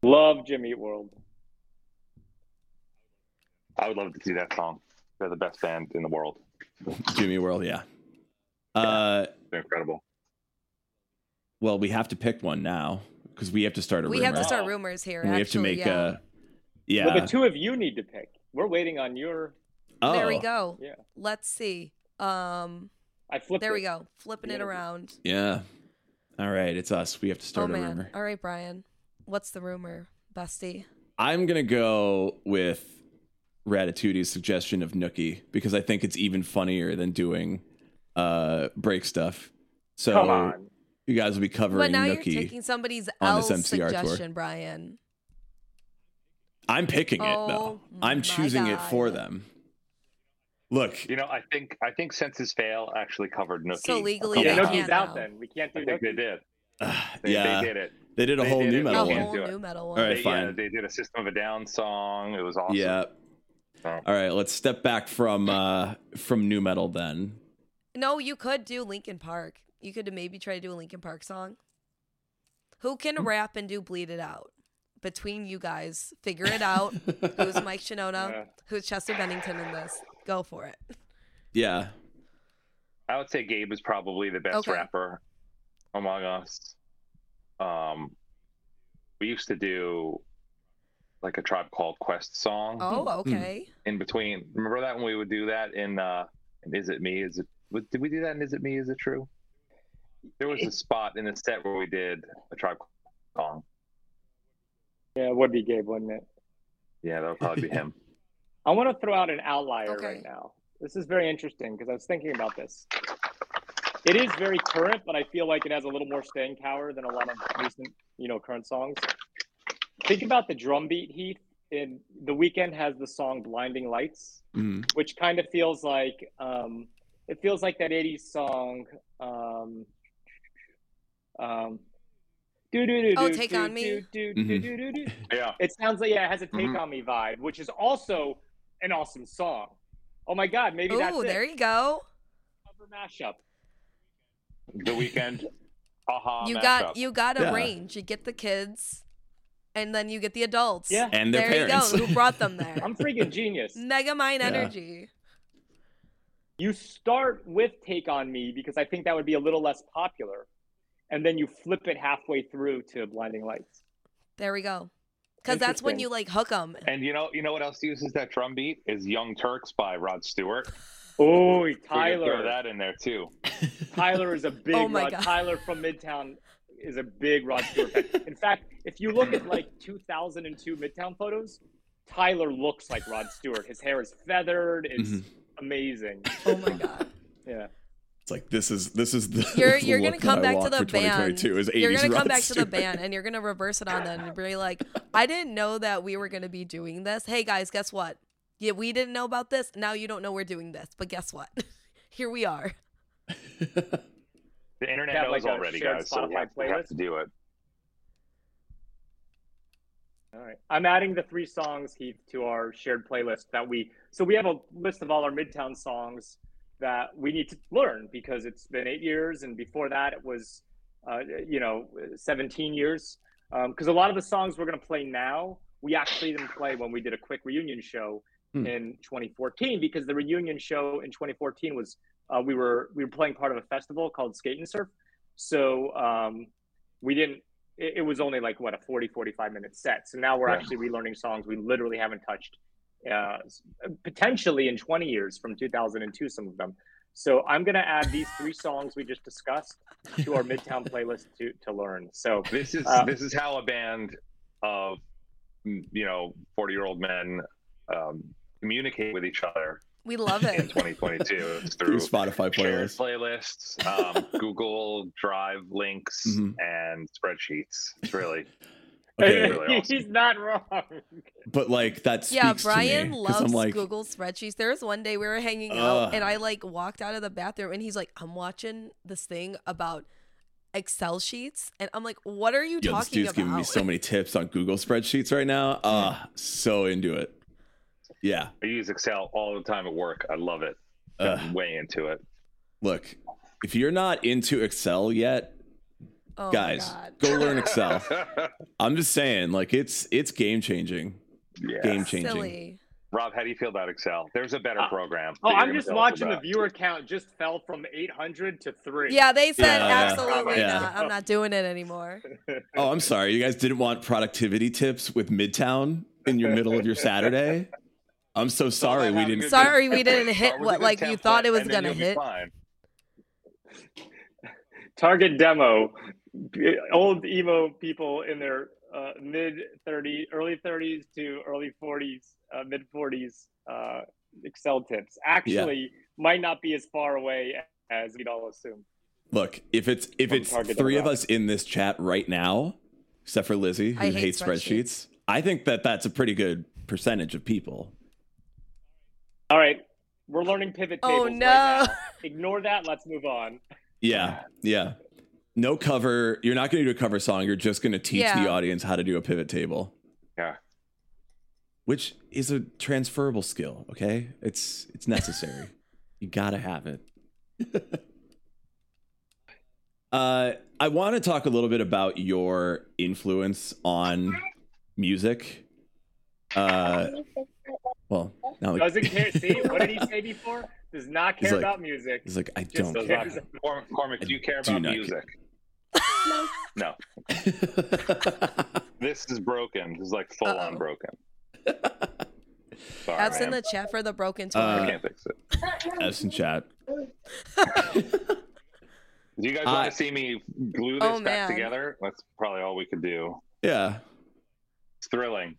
Love Jimmy Eat World. I would love to see that song. They're the best band in the world. jimmy world yeah uh They're incredible. Well, we have to pick one now because we have to start a We rumor. have to start Oh. rumors here. And we have to make yeah. uh Yeah. But the two of you need to pick. We're waiting on your. oh. There we go. Yeah. Let's see. Um, I flipped. there it. we go. Flipping it around. Yeah. All right, it's us. We have to Oh start a man. rumor. All right, Brian. What's the rumor, bestie? I'm gonna go with Ratatouille's suggestion of Nookie because I think it's even funnier than doing uh break stuff. So Come on. you guys will be covering But now you're taking somebody's on else this MCR tour. suggestion, Brian. I'm picking it though. Oh I'm my choosing it for them. Look, You know, I think I think Senses Fail actually covered Nookie. So legally, Yeah. Yeah, Nookie's can't out now. then. We can't do I think they did. uh, They, yeah, they did it. They did a They whole did new it. metal A whole nu metal one. All right, They, fine. Yeah, they did a System of a Down song. It was awesome. Yeah. So, All right, let's step back from uh from nu metal then. No, you could do Linkin Park. You could maybe try to do a Linkin Park song. Who can Hmm. rap and do Bleed It Out? Between you guys, figure it out. Who's Mike Shinoda? Yeah. Who's Chester Bennington in this? Go for it. Yeah. I would say Gabe is probably the best Okay. rapper among us. Um, we used to do like a Tribe Called Quest song Oh, okay. in between. Remember that when we would do that in uh, in Is It Me? Is it? What- Did we do that And Is It Me? Is it true? There was a spot in the set where we did a Tribe song. Yeah, it would be Gabe, wouldn't it? Yeah, that would probably be him. I want to throw out an outlier Okay. right now. This is very interesting because I was thinking about this. It is very current, but I feel like it has a little more staying power than a lot of recent, you know, current songs. Think about the drum beat, Heath. In The Weeknd has the song "Blinding Lights," Mhm. which kind of feels like um, it feels like that '80s song. Um, um, do do do Oh, Take do On Me? do do do do do do. Yeah. It sounds like yeah, it has a take Mhm. on me vibe, which is also an awesome song. Oh my god, maybe that's Oh, it. there you go. Cover mashup. The Weeknd. Aha. you mashup. got you got a Yeah. range. You get the kids, and then you get the adults. Yeah. And their there parents. you go. Who brought them there? I'm freaking genius. Mega Mind Yeah. Energy. You start with Take on Me because I think that would be a little less popular, and then you flip it halfway through to Blinding Lights. There we go. Because that's when you like hook them. And you know, you know what else uses that drum beat is "Young Turks" by Rod Stewart. Oh, We could throw Tyler. that in there too. Tyler is a big Oh my Rod. God. Tyler from Midtown is a big Rod Stewart fan. In fact, if you look at like 2002 Midtown photos, Tyler looks like Rod Stewart. His hair is feathered. It's Mhm. Amazing. Oh my god. Yeah. It's like this is this is the You're the you're look gonna come back to the band. 2022 is 80s You're gonna come Rod back to the band and you're gonna reverse it on them and be like, I didn't know that we were gonna be doing this. Hey guys, guess what? Yeah, we didn't know about this. Now you don't know we're doing this. But guess what? Here we are. The internet knows like, already, guys. So we have, we have to do it. All right. I'm adding the three songs, Heath, to our shared playlist that we. So we have a list of all our Midtown songs that we need to learn because it's been eight years, and before that it was, uh, you know, 17 years. Because a lot of the songs we're going to play now, we actually didn't play when we did a quick reunion show Hmm. in 2014 because the reunion show in 2014 was uh, we were we were playing part of a festival called Skate and Surf. So um, we didn't it, it was only like what a 40 45 minute set. So now we're Yeah. actually relearning songs we literally haven't touched uh, potentially in 20 years from 2002 some of them. So i'm going to add these three songs we just discussed to our midtown playlist to, to learn. So This is Uh, this is how a band of you know forty year old men um, communicate with each other We love it. in 2022 It's Through through Spotify shared playlists. playlists, um, Google Drive links, Mhm. and spreadsheets. It's really Okay, really awesome. he's not wrong but like that speaks Yeah, to Brian me, 'cause loves I'm like, Google spreadsheets. There was one day we were hanging out and I like walked out of the bathroom and he's like, I'm watching this thing about Excel sheets. And I'm like, what are you Yo, this talking dude's about? giving me so many tips on Google spreadsheets right now. Ah, so into it. Yeah. I use Excel all the time at work. I love it. Ugh. I'm way into it. Look, if you're not into Excel yet, oh guys, go learn Excel. I'm just saying, like it's it's game changing. yeah. Game changing. Silly. Rob, how do you feel about Excel? There's a better Uh, program. oh i'm just watching the viewer count just fell from 800 to 3 Yeah, they said Yeah, yeah. absolutely Yeah. not. I'm not doing it anymore. Oh, I'm sorry. You guys didn't want productivity tips with Midtown in your middle of your Saturday, I'm so sorry we didn't. Sorry we didn't hit Start with a what like you thought it was gonna hit. fine. Target demo. Old emo people in their uh, mid 30s, early 30s to early 40s, uh, mid 40s. Uh, Excel tips actually might not be as far away as we'd all assume. Look, if it's if it's three of us in this chat right now, except for Lizzie who I hate hates spreadsheets, spreadsheets. I think that that's a pretty good percentage of people. All right, we're learning pivot tables. Oh, right no. now. Ignore that. Let's move on. Yeah, yeah. No cover. You're not going to do a cover song. You're just going to teach Yeah. the audience how to do a pivot table, Yeah. which is a transferable skill. Okay, it's it's necessary. you got to have it. uh, I want to talk a little bit about your influence on music. Uh, well, now like, Doesn't care. See, what did he say before? Does not care like- about music. He's like, I Just don't care. not- Corm- Cormac, do you care do about not music? No. This is broken. This is like full Uh-oh. on broken. Sorry, F's in the chat for the broken toy. Uh, I can't fix it. F's in chat. Do you guys I- want to see me glue this Oh, back man. together? That's probably all we could do. Yeah, It's thrilling.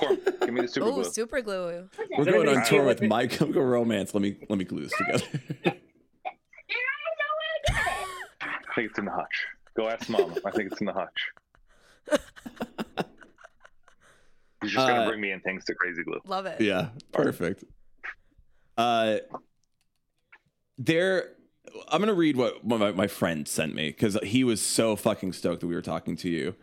Corm, give me the super Oh, glue. super glue. we're going on tour with with? My Chemical Romance. Let me let me glue this together. I think it's in the hutch. Go ask mom. I think it's in the hutch. He's just gonna Uh, bring me in thanks to crazy glue. Love it. yeah, perfect. Uh, there. I'm gonna read what what my, my friend sent me because he was so fucking stoked that we were talking to you.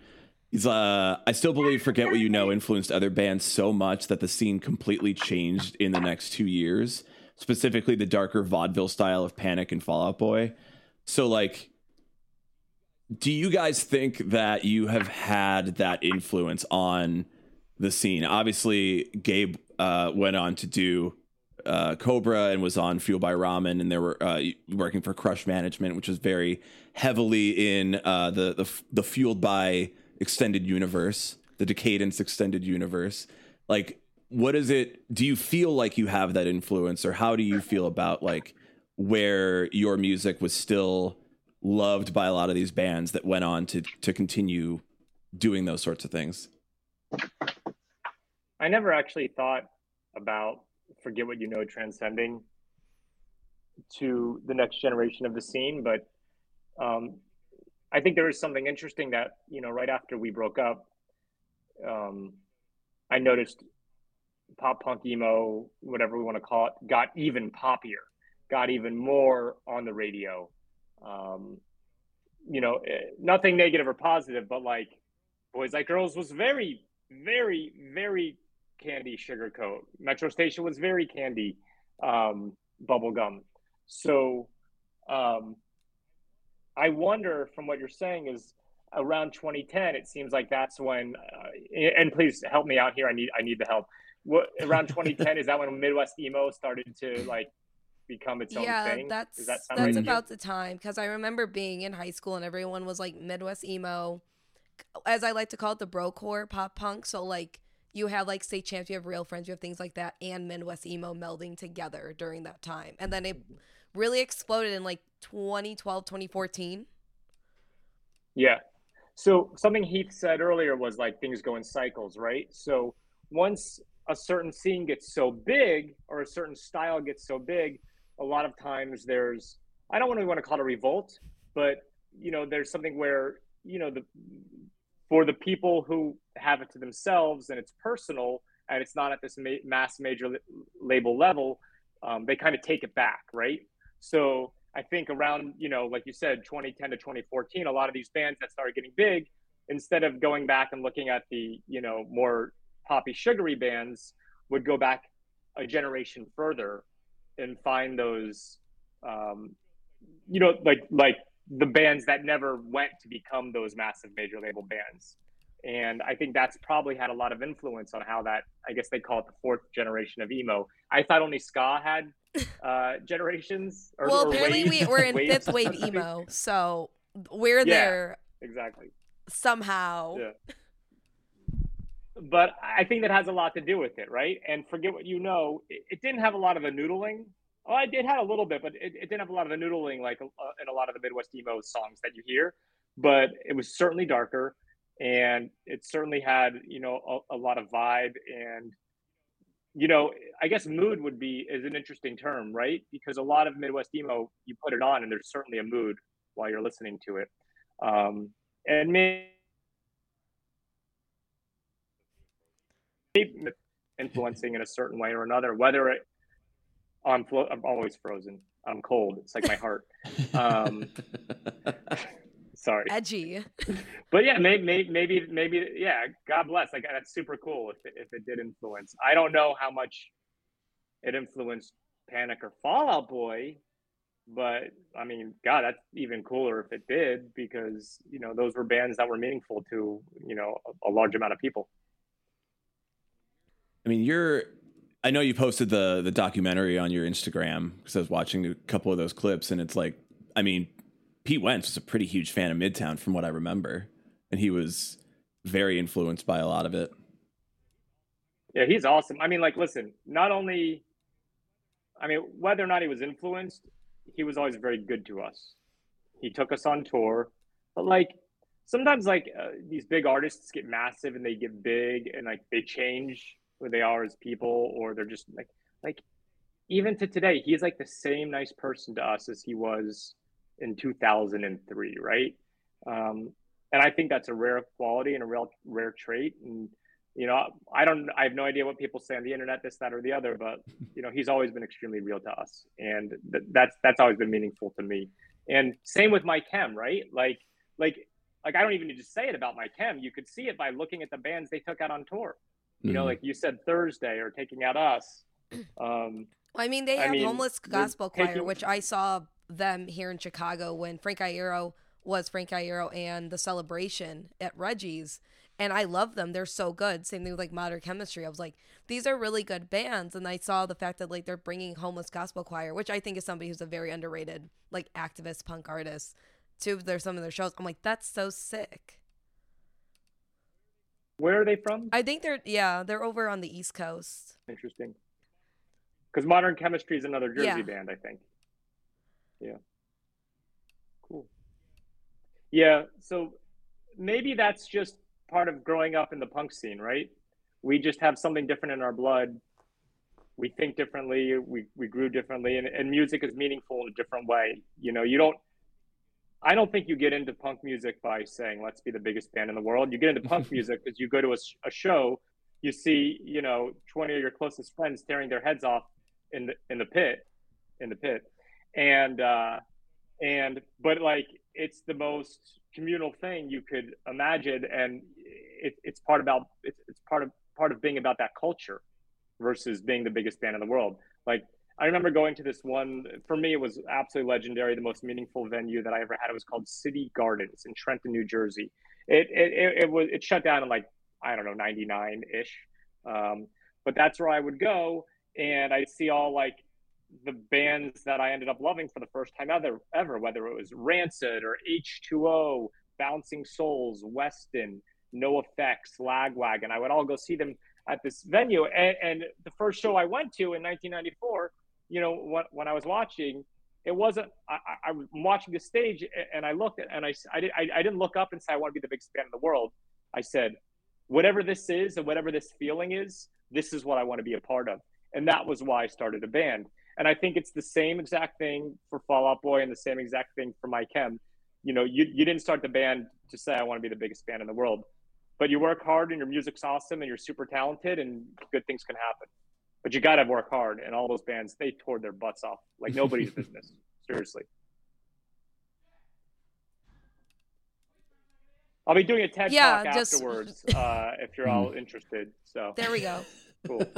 He's uh, I still believe "Forget What You Know" influenced other bands so much that the scene completely changed in the next two years. Specifically, the darker vaudeville style of Panic and Fall Out Boy. So, like, do you guys think that you have had that influence on the scene? Obviously, Gabe uh, went on to do uh, Cobra and was on Fueled by Ramen, and they were uh, working for Crush Management, which was very heavily in uh, the the the fueled by extended universe, the Decaydance extended universe. Like, what is it? Do you feel like you have that influence, or how do you feel about like where your music was still loved by a lot of these bands that went on to to continue doing those sorts of things? I never actually thought about forget what you know transcending to the next generation of the scene, but um, I think there is something interesting that you know right after we broke up, um, I noticed pop punk emo, whatever we want to call it, got even poppier, got even more on the radio. Um, you know, eh, nothing negative or positive, but like Boys Like Girls was very, very, very candy sugarcoat. Metro Station was very candy um, bubblegum. So um, I wonder from what you're saying is around 2010, it seems like that's when, uh, and please help me out here. I need, I need the help. What around 2010 is that when Midwest emo started to like become its own yeah, thing? that's that that's right about the time because I remember being in high school and everyone was like Midwest emo, as I like to call it, the brocore pop punk. So like you have like state champs, you have real friends, you have things like that, and Midwest emo melding together during that time, and then it really exploded in like 2012, 2014. Yeah. So something Heath said earlier was like things go in cycles, right? So once a certain scene gets so big or a certain style gets so big, a lot of times there's I don't really want to call it a revolt, but you know, there's something where, you know, the for the people who have it to themselves and it's personal and it's not at this ma- mass major label level, um, they kind of take it back, right? So I think around, you know, like you said, 2010 to 2014, a lot of these bands that started getting big, instead of going back and looking at the, you know, more poppy, sugary bands, would go back a generation further and find those, um, you know, like like the bands that never went to become those massive major label bands. And I think that's probably had a lot of influence on how that, I guess they call it the fourth generation of emo. I thought only ska had uh, generations. Or, well, or apparently we waves- we're in fifth wave so to speak. emo, so we're Yeah. there Exactly. somehow. Yeah. but I think that has a lot to do with it, right? And forget what you know. It, it didn't have a lot of the noodling. Oh, I did have a little bit, but it, it didn't have a lot of the noodling like uh, in a lot of the Midwest emo songs that you hear. But it was certainly darker, and it certainly had you know a, a lot of vibe and you know, I guess mood would be is an interesting term, right? Because a lot of Midwest emo, you put it on, and there's certainly a mood while you're listening to it, um, and maybe influencing in a certain way or another. Whether it, I'm flo- I'm always frozen. I'm cold. It's like my heart. Um, sorry. Edgy. But yeah, maybe, maybe, maybe, maybe, yeah. God bless. Like that's super cool if it, if it did influence. I don't know how much it influenced Panic or Fall Out Boy, but I mean, God, that's even cooler if it did because you know those were bands that were meaningful to you know a, a large amount of people. I mean, you're. I know you posted the the documentary on your Instagram because I was watching a couple of those clips, and it's like, I mean, Pete Wentz was a pretty huge fan of Midtown from what I remember, and he was very influenced by a lot of it. Yeah, he's awesome. I mean, like, listen, not only, I mean, whether or not he was influenced, he was always very good to us. He took us on tour, but like sometimes, like uh, these big artists get massive and they get big and like they change who they are as people, or they're just like, like even to today, he's like the same nice person to us as he was in 2003, right? Um, and I think that's a rare quality and a real rare trait. And you know, I don't, I have no idea what people say on the internet, this, that, or the other, but you know, he's always been extremely real to us, and th- that's that's always been meaningful to me. And same with My Chem, right? Like, like, like I don't even need to say it about My Chem. You could see it by looking at the bands they took out on tour. You know, Mhm. like you said, Thursday or taking out us. Um, I mean, they I have mean, Homeless Gospel Choir, taking- which I saw them here in Chicago when Frank Iero was Frank Iero and the celebration at Reggie's. And I love them. They're so good. Same thing with like Modern Chemistry. I was like, these are really good bands. And I saw the fact that like they're bringing Homeless Gospel Choir, which I think is somebody who's a very underrated like activist punk artist, to their some of their shows. I'm like, that's so sick. where are they from? I think they're yeah, they're over on the East Coast. Interesting. Because Modern Chemistry is another Jersey Yeah. band, I think. Yeah. Cool. Yeah. So maybe that's just part of growing up in the punk scene, right? We just have something different in our blood. We think differently. We, we grew differently, and, and music is meaningful in a different way. You know, you don't. I don't think you get into punk music by saying "Let's be the biggest band in the world." You get into punk music because you go to a, a show, you see, you know, twenty of your closest friends tearing their heads off in the in the pit, in the pit, and uh, and but like it's the most communal thing you could imagine, and it, it's part about it's, it's part of part of being about that culture versus being the biggest band in the world. Like I remember going to this one. For me, it was absolutely legendary. The most meaningful venue that I ever had. It was called City Gardens in Trenton, New Jersey. It it, it, was it shut down in like I don't know ninety nine ish, um, but that's where I would go, and I'd see all like the bands that I ended up loving for the first time ever. Ever, whether it was Rancid or H two O, Bouncing Souls, Weston, NOFX, Lagwagon. I would all go see them at this venue. And, and the first show I went to in 1994, you know, when, when I was watching, it wasn't, I, I, I'm watching the stage and I looked and I, I, did, I, I didn't look up and say, I want to be the biggest band in the world. I said, whatever this is and whatever this feeling is, this is what I want to be a part of. And that was why I started a band. And I think it's the same exact thing for Fall Out Boy and the same exact thing for My Chem. You know, you, you didn't start the band to say, I want to be the biggest band in the world but you work hard and your music's awesome and you're super talented and good things can happen. But you gotta work hard and all those bands they tore their butts off like nobody's business. Seriously. I'll be doing a TED Yeah, talk just- afterwards uh, if you're all interested. So There we go. cool.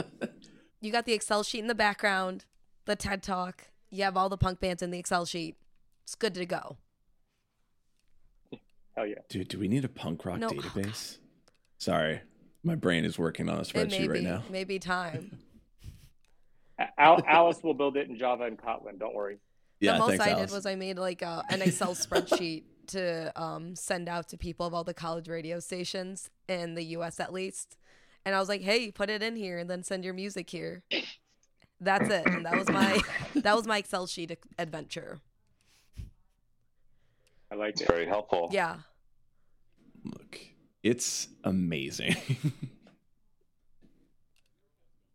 You got the Excel sheet in the background, the TED Talk. You have all the punk bands in the Excel sheet. It's good to go. Hell yeah. Dude, do we need a punk rock No. database? Sorry, my brain is working on a It may spreadsheet right now. maybe time. Alice will build it in Java and Kotlin. Don't worry. Yeah, the most thanks, I Alice. did was I made like a, an Excel spreadsheet to um, send out to people of all the college radio stations in the U.S. at least, and I was like, "Hey, put it in here, and then send your music here." That's it, and that was my that was my Excel sheet adventure. I like It's it. very helpful. Yeah, Look, it's amazing.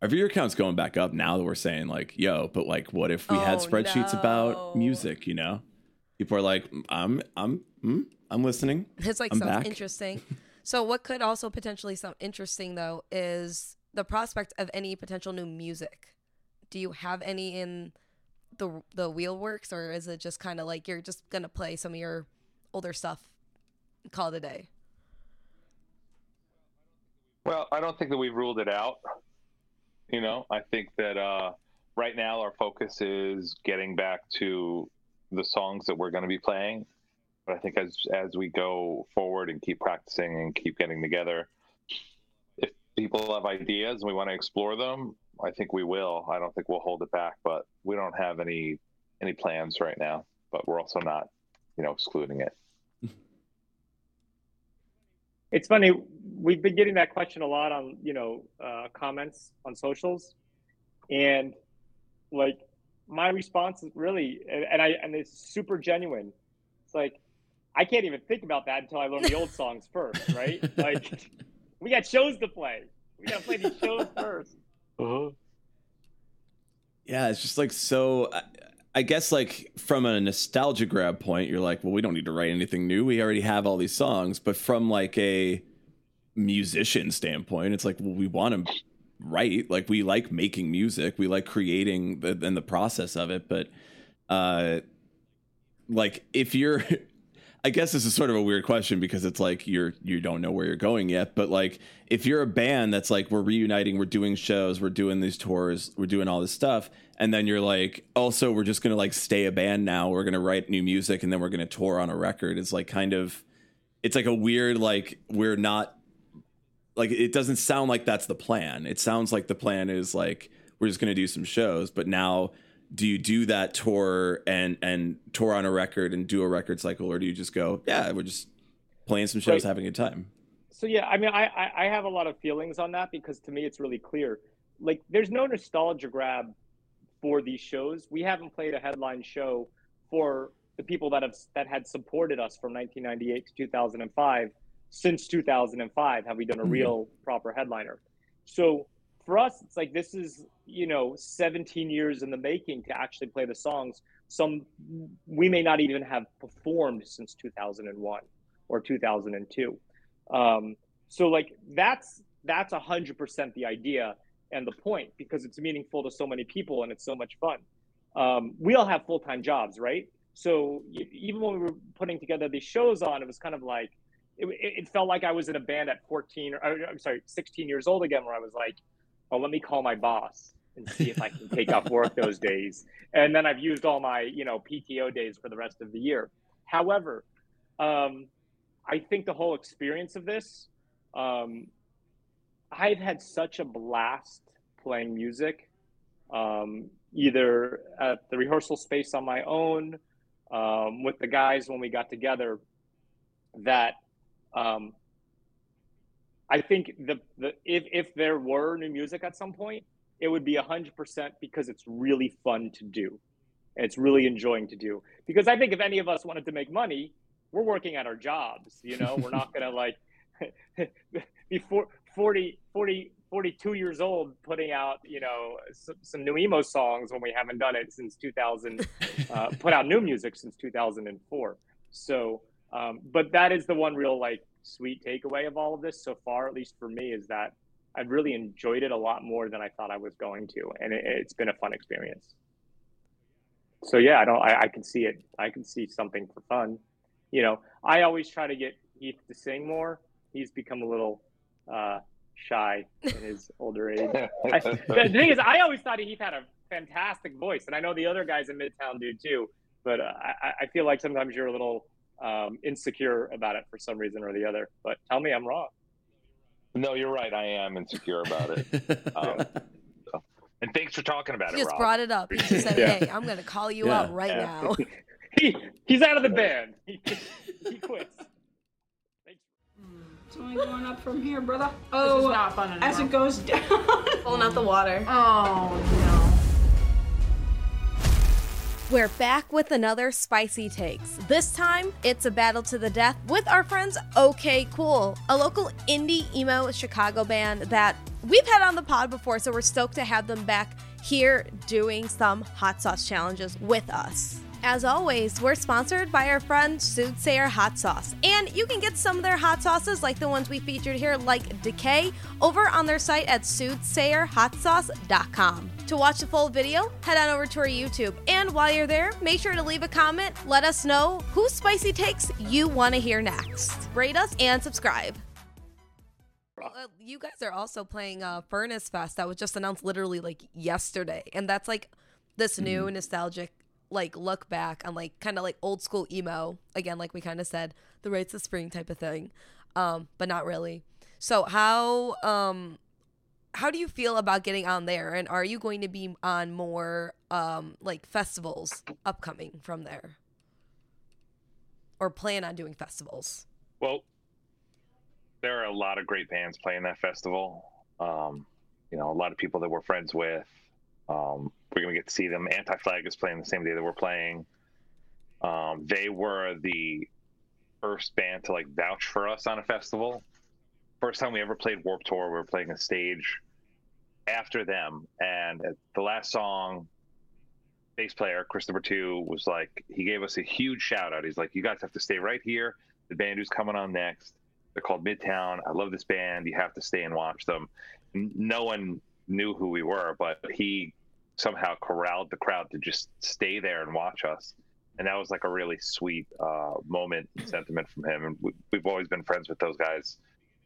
Our viewer count's going back up now that we're saying like, yo, but like, what if we had Oh, spreadsheets no. about music? You know, people are like, I'm, I'm, mm, I'm listening. it's like I'm sounds back. interesting. So, what could also potentially sound interesting though is the prospect of any potential new music. Do you have any in the the wheel works, or is it just kind of like you're just gonna play some of your older stuff, call it a day? Well, I don't think that we've ruled it out. You know, I think that uh, right now our focus is getting back to the songs that we're going to be playing. But I think as as we go forward and keep practicing and keep getting together, if people have ideas and we want to explore them, I think we will. I don't think we'll hold it back, but we don't have any any plans right now. But we're also not, you know, excluding it. It's funny. We've been getting that question a lot on you know uh, comments on socials, and like my response is really, and, and I and it's super genuine. It's like I can't even think about that until I learn the old songs first, right? Like we got shows to play. We got to play these shows first. Yeah, it's just like so. I, I guess like from a nostalgia grab point, you're like, well, we don't need to write anything new. We already have all these songs. But from like a musician standpoint, it's like, well, we want to write. Like we like making music. We like creating the, and the process of it. But uh, like if you're I guess this is sort of a weird question because it's like you're you don't know where you're going yet, but like if you're a band that's like we're reuniting, we're doing shows, we're doing these tours, we're doing all this stuff, and then you're like also we're just gonna like stay a band now, we're gonna write new music and then we're gonna tour on a record. It's like kind of it's like a weird like we're not like it doesn't sound like that's the plan. It sounds like the plan is like we're just gonna do some shows, but now do you do that tour and and tour on a record and do a record cycle or do you just go yeah we're just playing some shows Right. having a good time So yeah, I mean, I, I I have a lot of feelings on that because to me it's really clear. Like, there's no nostalgia grab for these shows. We haven't played a headline show for the people that have that had supported us from 1998 to 2005. Since 2005, have we done a Mhm. real proper headliner? So for us, it's like this is you know 17 years in the making to actually play the songs. Some we may not even have performed since 2001 or 2002. Um, so like that's that's hundred percent the idea and the point because it's meaningful to so many people and it's so much fun. Um, we all have full time jobs, right? So even when we were putting together these shows on, it was kind of like it, it felt like I was in a band at 14 or or, I'm sorry, 16 years old again, where I was like, oh, let me call my boss and see if I can take off work those days. And then I've used all my you know PTO days for the rest of the year. However, um, I think the whole experience of this, um, I've had such a blast playing music, um, either at the rehearsal space on my own, um, with the guys when we got together, that um, I think the, the if, if there were new music at some point, it would be 100% because it's really fun to do. And it's really enjoying to do. Because I think if any of us wanted to make money, we're working at our jobs you know we're not gonna like be four- 40 40 42 years old putting out you know some, some new emo songs when we haven't done it since 2000 uh, put out new music since 2004 so um, but that is the one real like sweet takeaway of all of this so far at least for me is that i've really enjoyed it a lot more than i thought i was going to and it, it's been a fun experience so yeah i don't I, I can see it i can see something for fun you know, I always try to get Heath to sing more. He's become a little uh, shy in his older age. I, the thing is, I always thought Heath had a fantastic voice, and I know the other guys in Midtown do too. But uh, I, I feel like sometimes you're a little um, insecure about it for some reason or the other. But tell me I'm wrong. No, you're right. I am insecure about it. Um, and thanks for talking about He it, He just Rob. brought it up. He just said, Yeah. "Hey, I'm gonna call you Yeah. out right Yeah. now." he he's out of the band. He, he quits. It's only going up from here, brother. This Oh, is not fun as it goes down. Pulling out the water. Oh no. We're back with another Spicy Takes. This time, it's a battle to the death with our friends OK Cool, a local indie emo Chicago band that we've had on the pod before, so we're stoked to have them back here doing some hot sauce challenges with us. As always, we're sponsored by our friend Soothsayer Hot Sauce, and you can get some of their hot sauces, like the ones we featured here, like Decay, over on their site at soothsayerhotsauce.com. To watch the full video, head on over to our YouTube, and while you're there, make sure to leave a comment. Let us know whose spicy takes you want to hear next. Rate us and subscribe. Uh, you guys are also playing uh, Furnace Fest that was just announced literally like yesterday, and that's like this new nostalgic like look back on like kind of like old school emo again, like we kind of said, the rites of spring type of thing, um, but not really. So how um how do you feel about getting on there, and are you going to be on more um like festivals upcoming from there, or plan on doing festivals? Well, there are a lot of great bands playing that festival. Um, you know, a lot of people that we're friends with. Um, we're gonna get to see them. Anti Flag is playing the same day that we're playing. Um, they were the first band to like vouch for us on a festival. First time we ever played Warped Tour, we were playing a stage after them, and the last song, bass player Christopher Two was like, he gave us a huge shout out. He's like, "You guys have to stay right here. The band who's coming on next, they're called Midtown. I love this band. You have to stay and watch them." No one knew who we were, but he somehow corralled the crowd to just stay there and watch us. And that was like a really sweet uh, moment and sentiment from him. And we, we've always been friends with those guys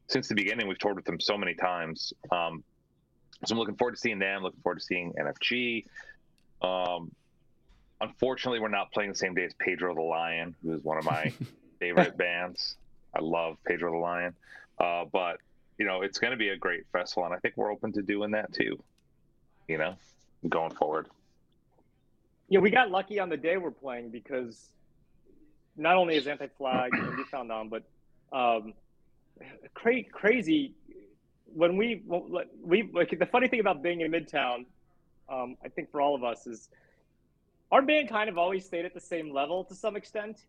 since the beginning. We've toured with them so many times. Um, so I'm looking forward to seeing them. Looking forward to seeing NFG. Um, unfortunately, we're not playing the same day as Pedro the Lion, who is one of my favorite bands. I love Pedro the Lion. Uh, but you know, it's going to be a great festival, and I think we're open to doing that too. You know, going forward. Yeah, we got lucky on the day we're playing because not only is Anti Flag and we found on, but um, cra- crazy when we we like the funny thing about being in Midtown, um, I think for all of us is our band kind of always stayed at the same level to some extent,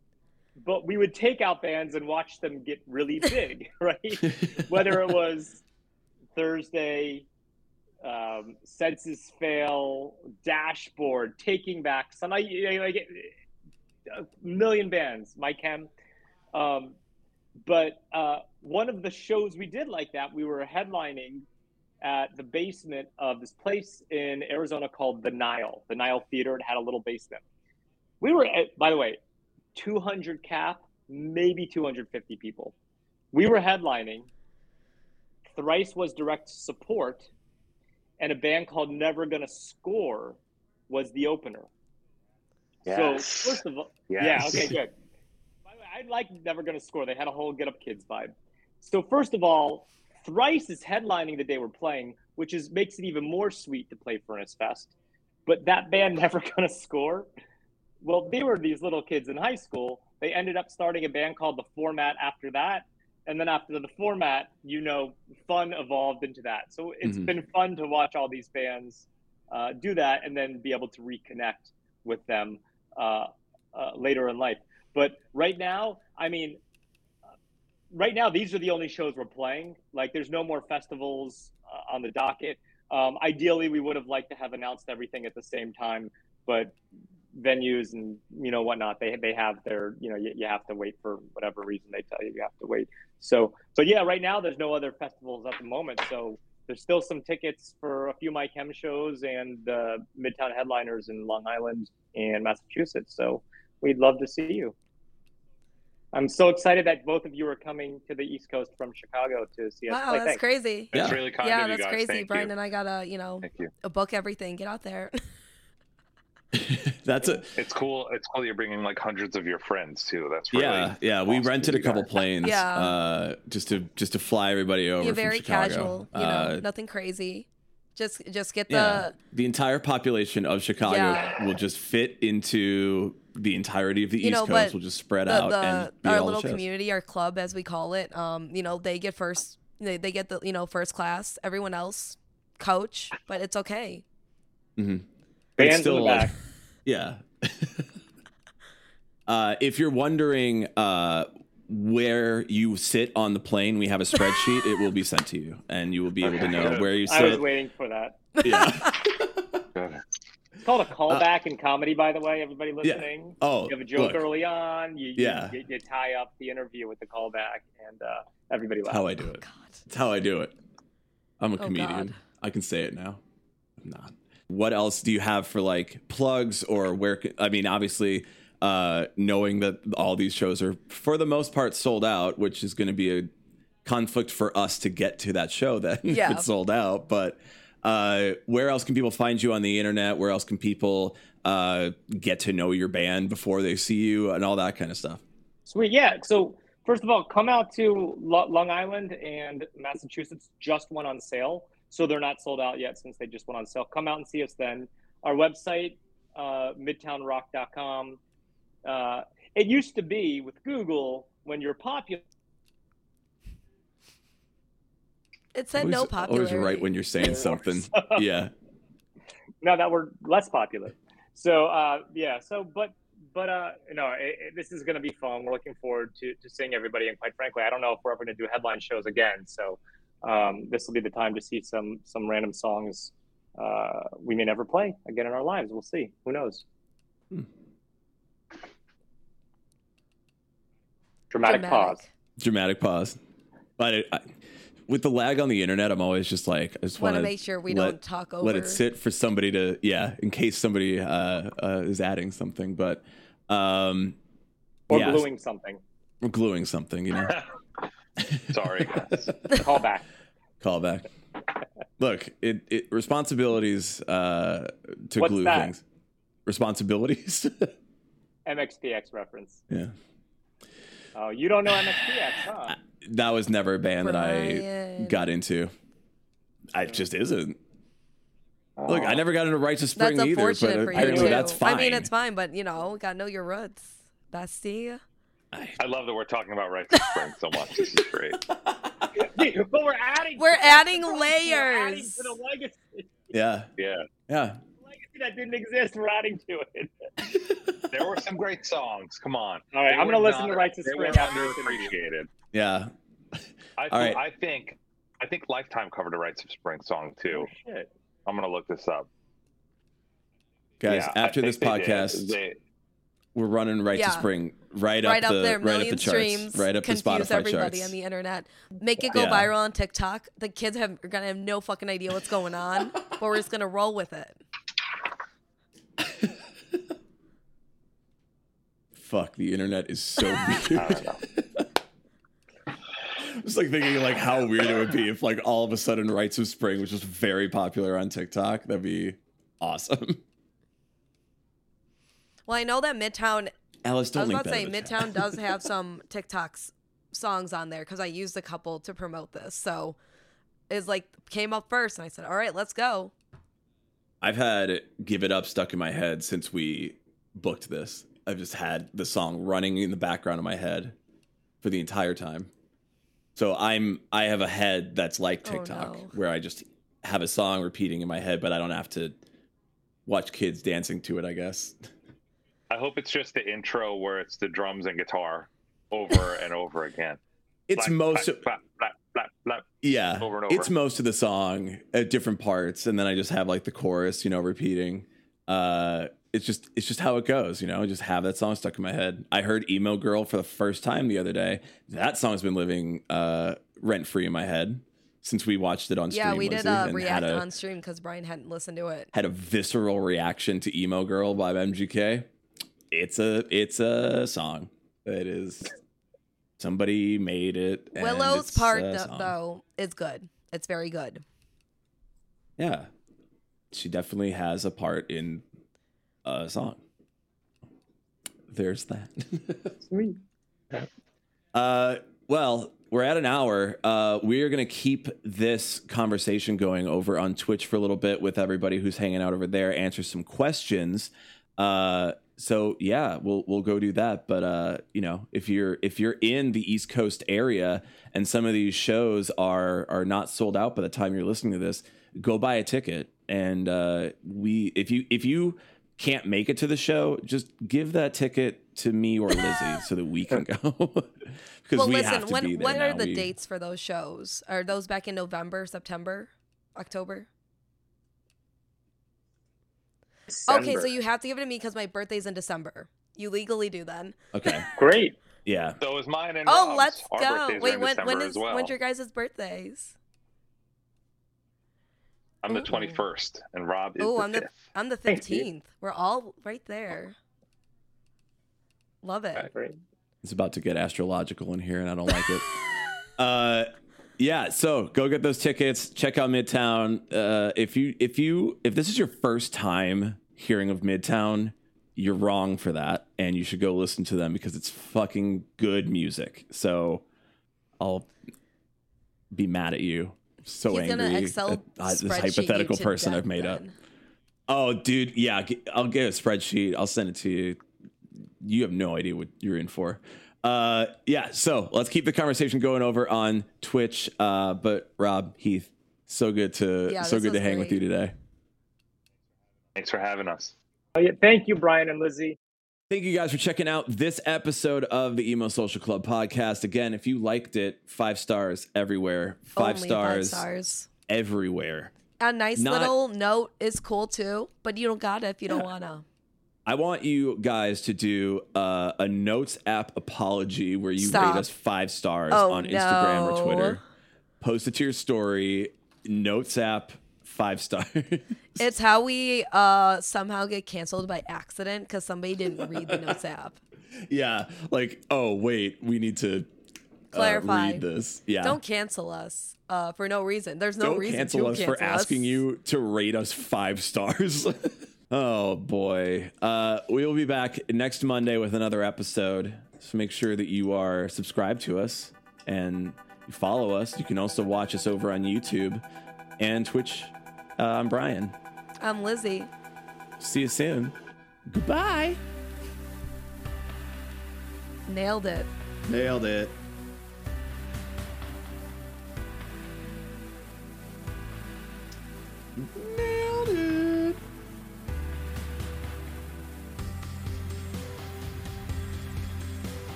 but we would take out bands and watch them get really big, right? Whether it was Thursday, um, Senses Fail, Dashboard, Taking Back, some like like, a million bands, My Chem. Um, but uh, one of the shows we did like that, we were headlining at the basement of this place in Arizona called the Nile. The Nile Theater. It had a little basement. We were, at, by the way, 200 cap, maybe 250 people. We were headlining. Thrice was direct support, and a band called Never Gonna Score was the opener. Yes. So first of all, Yes. yeah, okay, good. By the way, I like Never Gonna Score. They had a whole Get Up Kids vibe. So first of all, Thrice is headlining the day we're playing, which is makes it even more sweet to play Furnace Fest. But that band Never Gonna Score, well, they were these little kids in high school. They ended up starting a band called The Format after that. And then after the format, you know, fun evolved into that. So it's Mhm. been fun to watch all these bands uh, do that and then be able to reconnect with them uh, uh, later in life. But right now, I mean, right now these are the only shows we're playing. Like, there's no more festivals uh, on the docket. Um, ideally, we would have liked to have announced everything at the same time, but venues and you know whatnot, they they have their you know you, you have to wait for whatever reason they tell you you have to wait. So, but yeah, right now there's no other festivals at the moment. So there's still some tickets for a few My Chem shows and uh, Midtown headliners in Long Island and Massachusetts. So we'd love to see you. I'm so excited that both of you are coming to the East Coast from Chicago to see us Wow, play. that's Thanks. crazy. That's Yeah. really kind yeah, of you that's guys. crazy. Thank Brian you. and I gotta, you know, you. book everything. Get out there. That's a It's cool. It's cool you're bringing like hundreds of your friends too. That's really yeah, yeah. We rented a couple planes, Yeah. uh, just to just to fly everybody over. You're from very Chicago. casual. You know, Uh, nothing crazy. Just just get Yeah, the the entire population of Chicago Yeah. will just fit into the entirety of the You East know, Coast. Will just spread the, out the and be our all little shows. community, our club as we call it. Um, you know, they get first they, they get the you know first class. Everyone else coach, but it's okay. Mm-hmm. But it's Bands in the still like- back. Yeah. uh, if you're wondering uh, where you sit on the plane, we have a spreadsheet. it will be sent to you, and you will be able to know where you sit. I was waiting for that. Yeah. It's called a callback in comedy, by the way. Everybody Uh, Yeah. listening. Oh, you have a joke look, early on. You, you, Yeah. you, you tie up the interview with the callback, and uh, everybody laughs. how I do it. God. That's how I do it. I'm a Oh, comedian. God. I can say it now. I'm not. What else do you have for like plugs or where? I mean, obviously, uh, knowing that all these shows are for the most part sold out, which is going to be a conflict for us to get to that show that Yeah. it's sold out. But uh, where else can people find you on the internet? Where else can people uh, get to know your band before they see you and all that kind of stuff? Sweet. Yeah. So first of all, come out to Lo- Long Island and Massachusetts. Just went on sale, so they're not sold out yet since they just went on sale. Come out and see us then. Our website, uh, midtownrock.com. Uh, it used to be with Google when you're popular. It said always, no popular. Always popularity. right when you're saying something. yeah. now that we're less popular. So uh, yeah, so but but uh, no, it, it- this is going to be fun. We're looking forward to to seeing everybody, and quite frankly, I don't know if we're ever going to do headline shows again. So um, this will be the time to see some some random songs uh, we may never play again in our lives. We'll see. Who knows? Hmm. Dramatic, pause. dramatic pause. But it, I, with the lag on the internet, I'm always just like, I just Want want to make sure we let, don't talk over. let it sit for somebody to, yeah, in case somebody uh, uh, is adding something. But um, Or yeah, gluing something. or gluing something, you know, Sorry, guys. Call back. call back. Look, it, it responsibilities uh, to What's glue that? things. Responsibilities. MXPX reference. yeah, Oh, you don't know MXPX, huh? that was never a band that I got into. I just isn't. Look, I Oh. never got into Rites of Spring That's either, but unfortunate for you apparently that's fine. I mean, it's fine, but you know, gotta know your roots, bestie. I- I love that we're talking about Rites of Spring so much. This is great. but we're adding. We're to- adding We're adding layers. to the legacy. yeah, Yeah, yeah. legacy that didn't exist. We're adding to it. there were some great songs. Come on. All right, They I'm gonna listen not- to Rites of They Spring were after this underappreciated. Yeah. I, All right. I think I think Lifetime covered a Rites of Spring song oh, too. Oh, shit. I'm gonna look this up. Guys, Yeah, after think this they podcast, They- we're running Rites of Spring, right, right up up the there, right up the charts, streams, right up the confuse Spotify everybody charts. on the internet, make it go Yeah. viral on TikTok. The kids have, are gonna have no fucking idea what's going on, but we're just gonna roll with it. Fuck, the internet is so weird. Just like thinking like how weird it would be if like all of a sudden Rites of Spring was just very popular on TikTok. That'd be awesome. Well, I know that Midtown. Alice, I don't was about to say Midtown does have some TikToks songs on there because I used a couple to promote this. So it's like came up first, and I said, "All right, let's go." I've had "Give It Up" stuck in my head since we booked this. I've just had the song running in the background of my head for the entire time. So I'm I have a head that's like Oh, TikTok, no. where I just have a song repeating in my head, but I don't have to watch kids dancing to it. I guess. I hope it's just the intro where it's the drums and guitar over and over again. It's Flap, most flap. Yeah, Over and it's most of the song at different parts, and then I just have like the chorus, you know, repeating. Uh, it's just it's just how it goes, you know. I just have that song stuck in my head. I heard "Emo Girl" for the first time the other day. That song's been living uh, rent free in my head since we watched it on stream. yeah, we did Lizzie, a and react a, on stream because Brian hadn't listened to it. had a visceral reaction to "Emo Girl" by MGK. It's a it's a song. It is somebody made it. Willow's part a th- though is good. It's very good. Yeah. She definitely has a part in a song. There's that. Sweet. uh well, we're at an hour. Uh, we are going to keep this conversation going over on Twitch for a little bit with everybody who's hanging out over there. Answer some questions. Uh, so yeah, we'll we'll go do that. But uh, you know, if you're if you're in the East Coast area and some of these shows are are not sold out by the time you're listening to this, go buy a ticket. And uh, we if you if you can't make it to the show, just give that ticket to me or Lizzie so that we can go. because well, we listen. have to When be there what are now. the We- dates for those shows? Are those back in November, September, October? Okay, so you have to give it to me because my birthday's in December. You legally do then. Okay, great. yeah. So is mine and Oh, Rob's. let's Our go. Wait, when December when as is well. when's your guys' birthdays? I'm the 21st, and Rob is Oh, the I'm the 5th. I'm the fifteenth. We're all right there. Love it. Great. It's about to get astrological in here, and I don't like it. uh, yeah. So go get those tickets. Check out Midtown. Uh, if you if you if this is your first time hearing of Midtown, you're wrong for that, and you should go listen to them because it's fucking good music. So I'll be mad at you. So He's gonna angry Excel at uh, this hypothetical person I've made up. Oh, dude, yeah, I'll get a spreadsheet. I'll send it to you. You have no idea what you're in for. Uh, yeah, so let's keep the conversation going over on Twitch. Uh, but Rob Heath, so good to Yeah, so good to was hang with you today. Thanks for having us. Oh, yeah, thank you, Brian and Lizzie. Thank you guys for checking out this episode of the Emo Social Club podcast. Again, if you liked it, five stars everywhere. Five Only stars Five stars. everywhere. A nice Not- little note is cool too, but you don't got it if you don't wanna. I want you guys to do uh, a Notes app apology where you Stop. rate us five stars Oh, on Instagram or. Twitter. Post it to your story. Notes app five stars. It's how we uh somehow get canceled by accident because somebody didn't read the notes app. yeah, like oh wait, we need to uh, Clarify. read this. Yeah, Don't cancel us uh for no reason. There's no Don't reason cancel to us cancel for asking you to rate us five stars. oh boy. Uh, we will be back next Monday with another episode. So make sure that you are subscribed to us and you follow us. You can also watch us over on YouTube and Twitch. Uh, I'm Brian. I'm Lizzie. See you soon. Goodbye. Nailed it. Nailed it.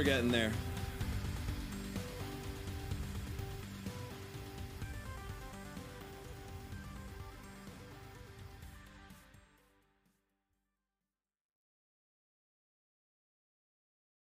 We're getting there.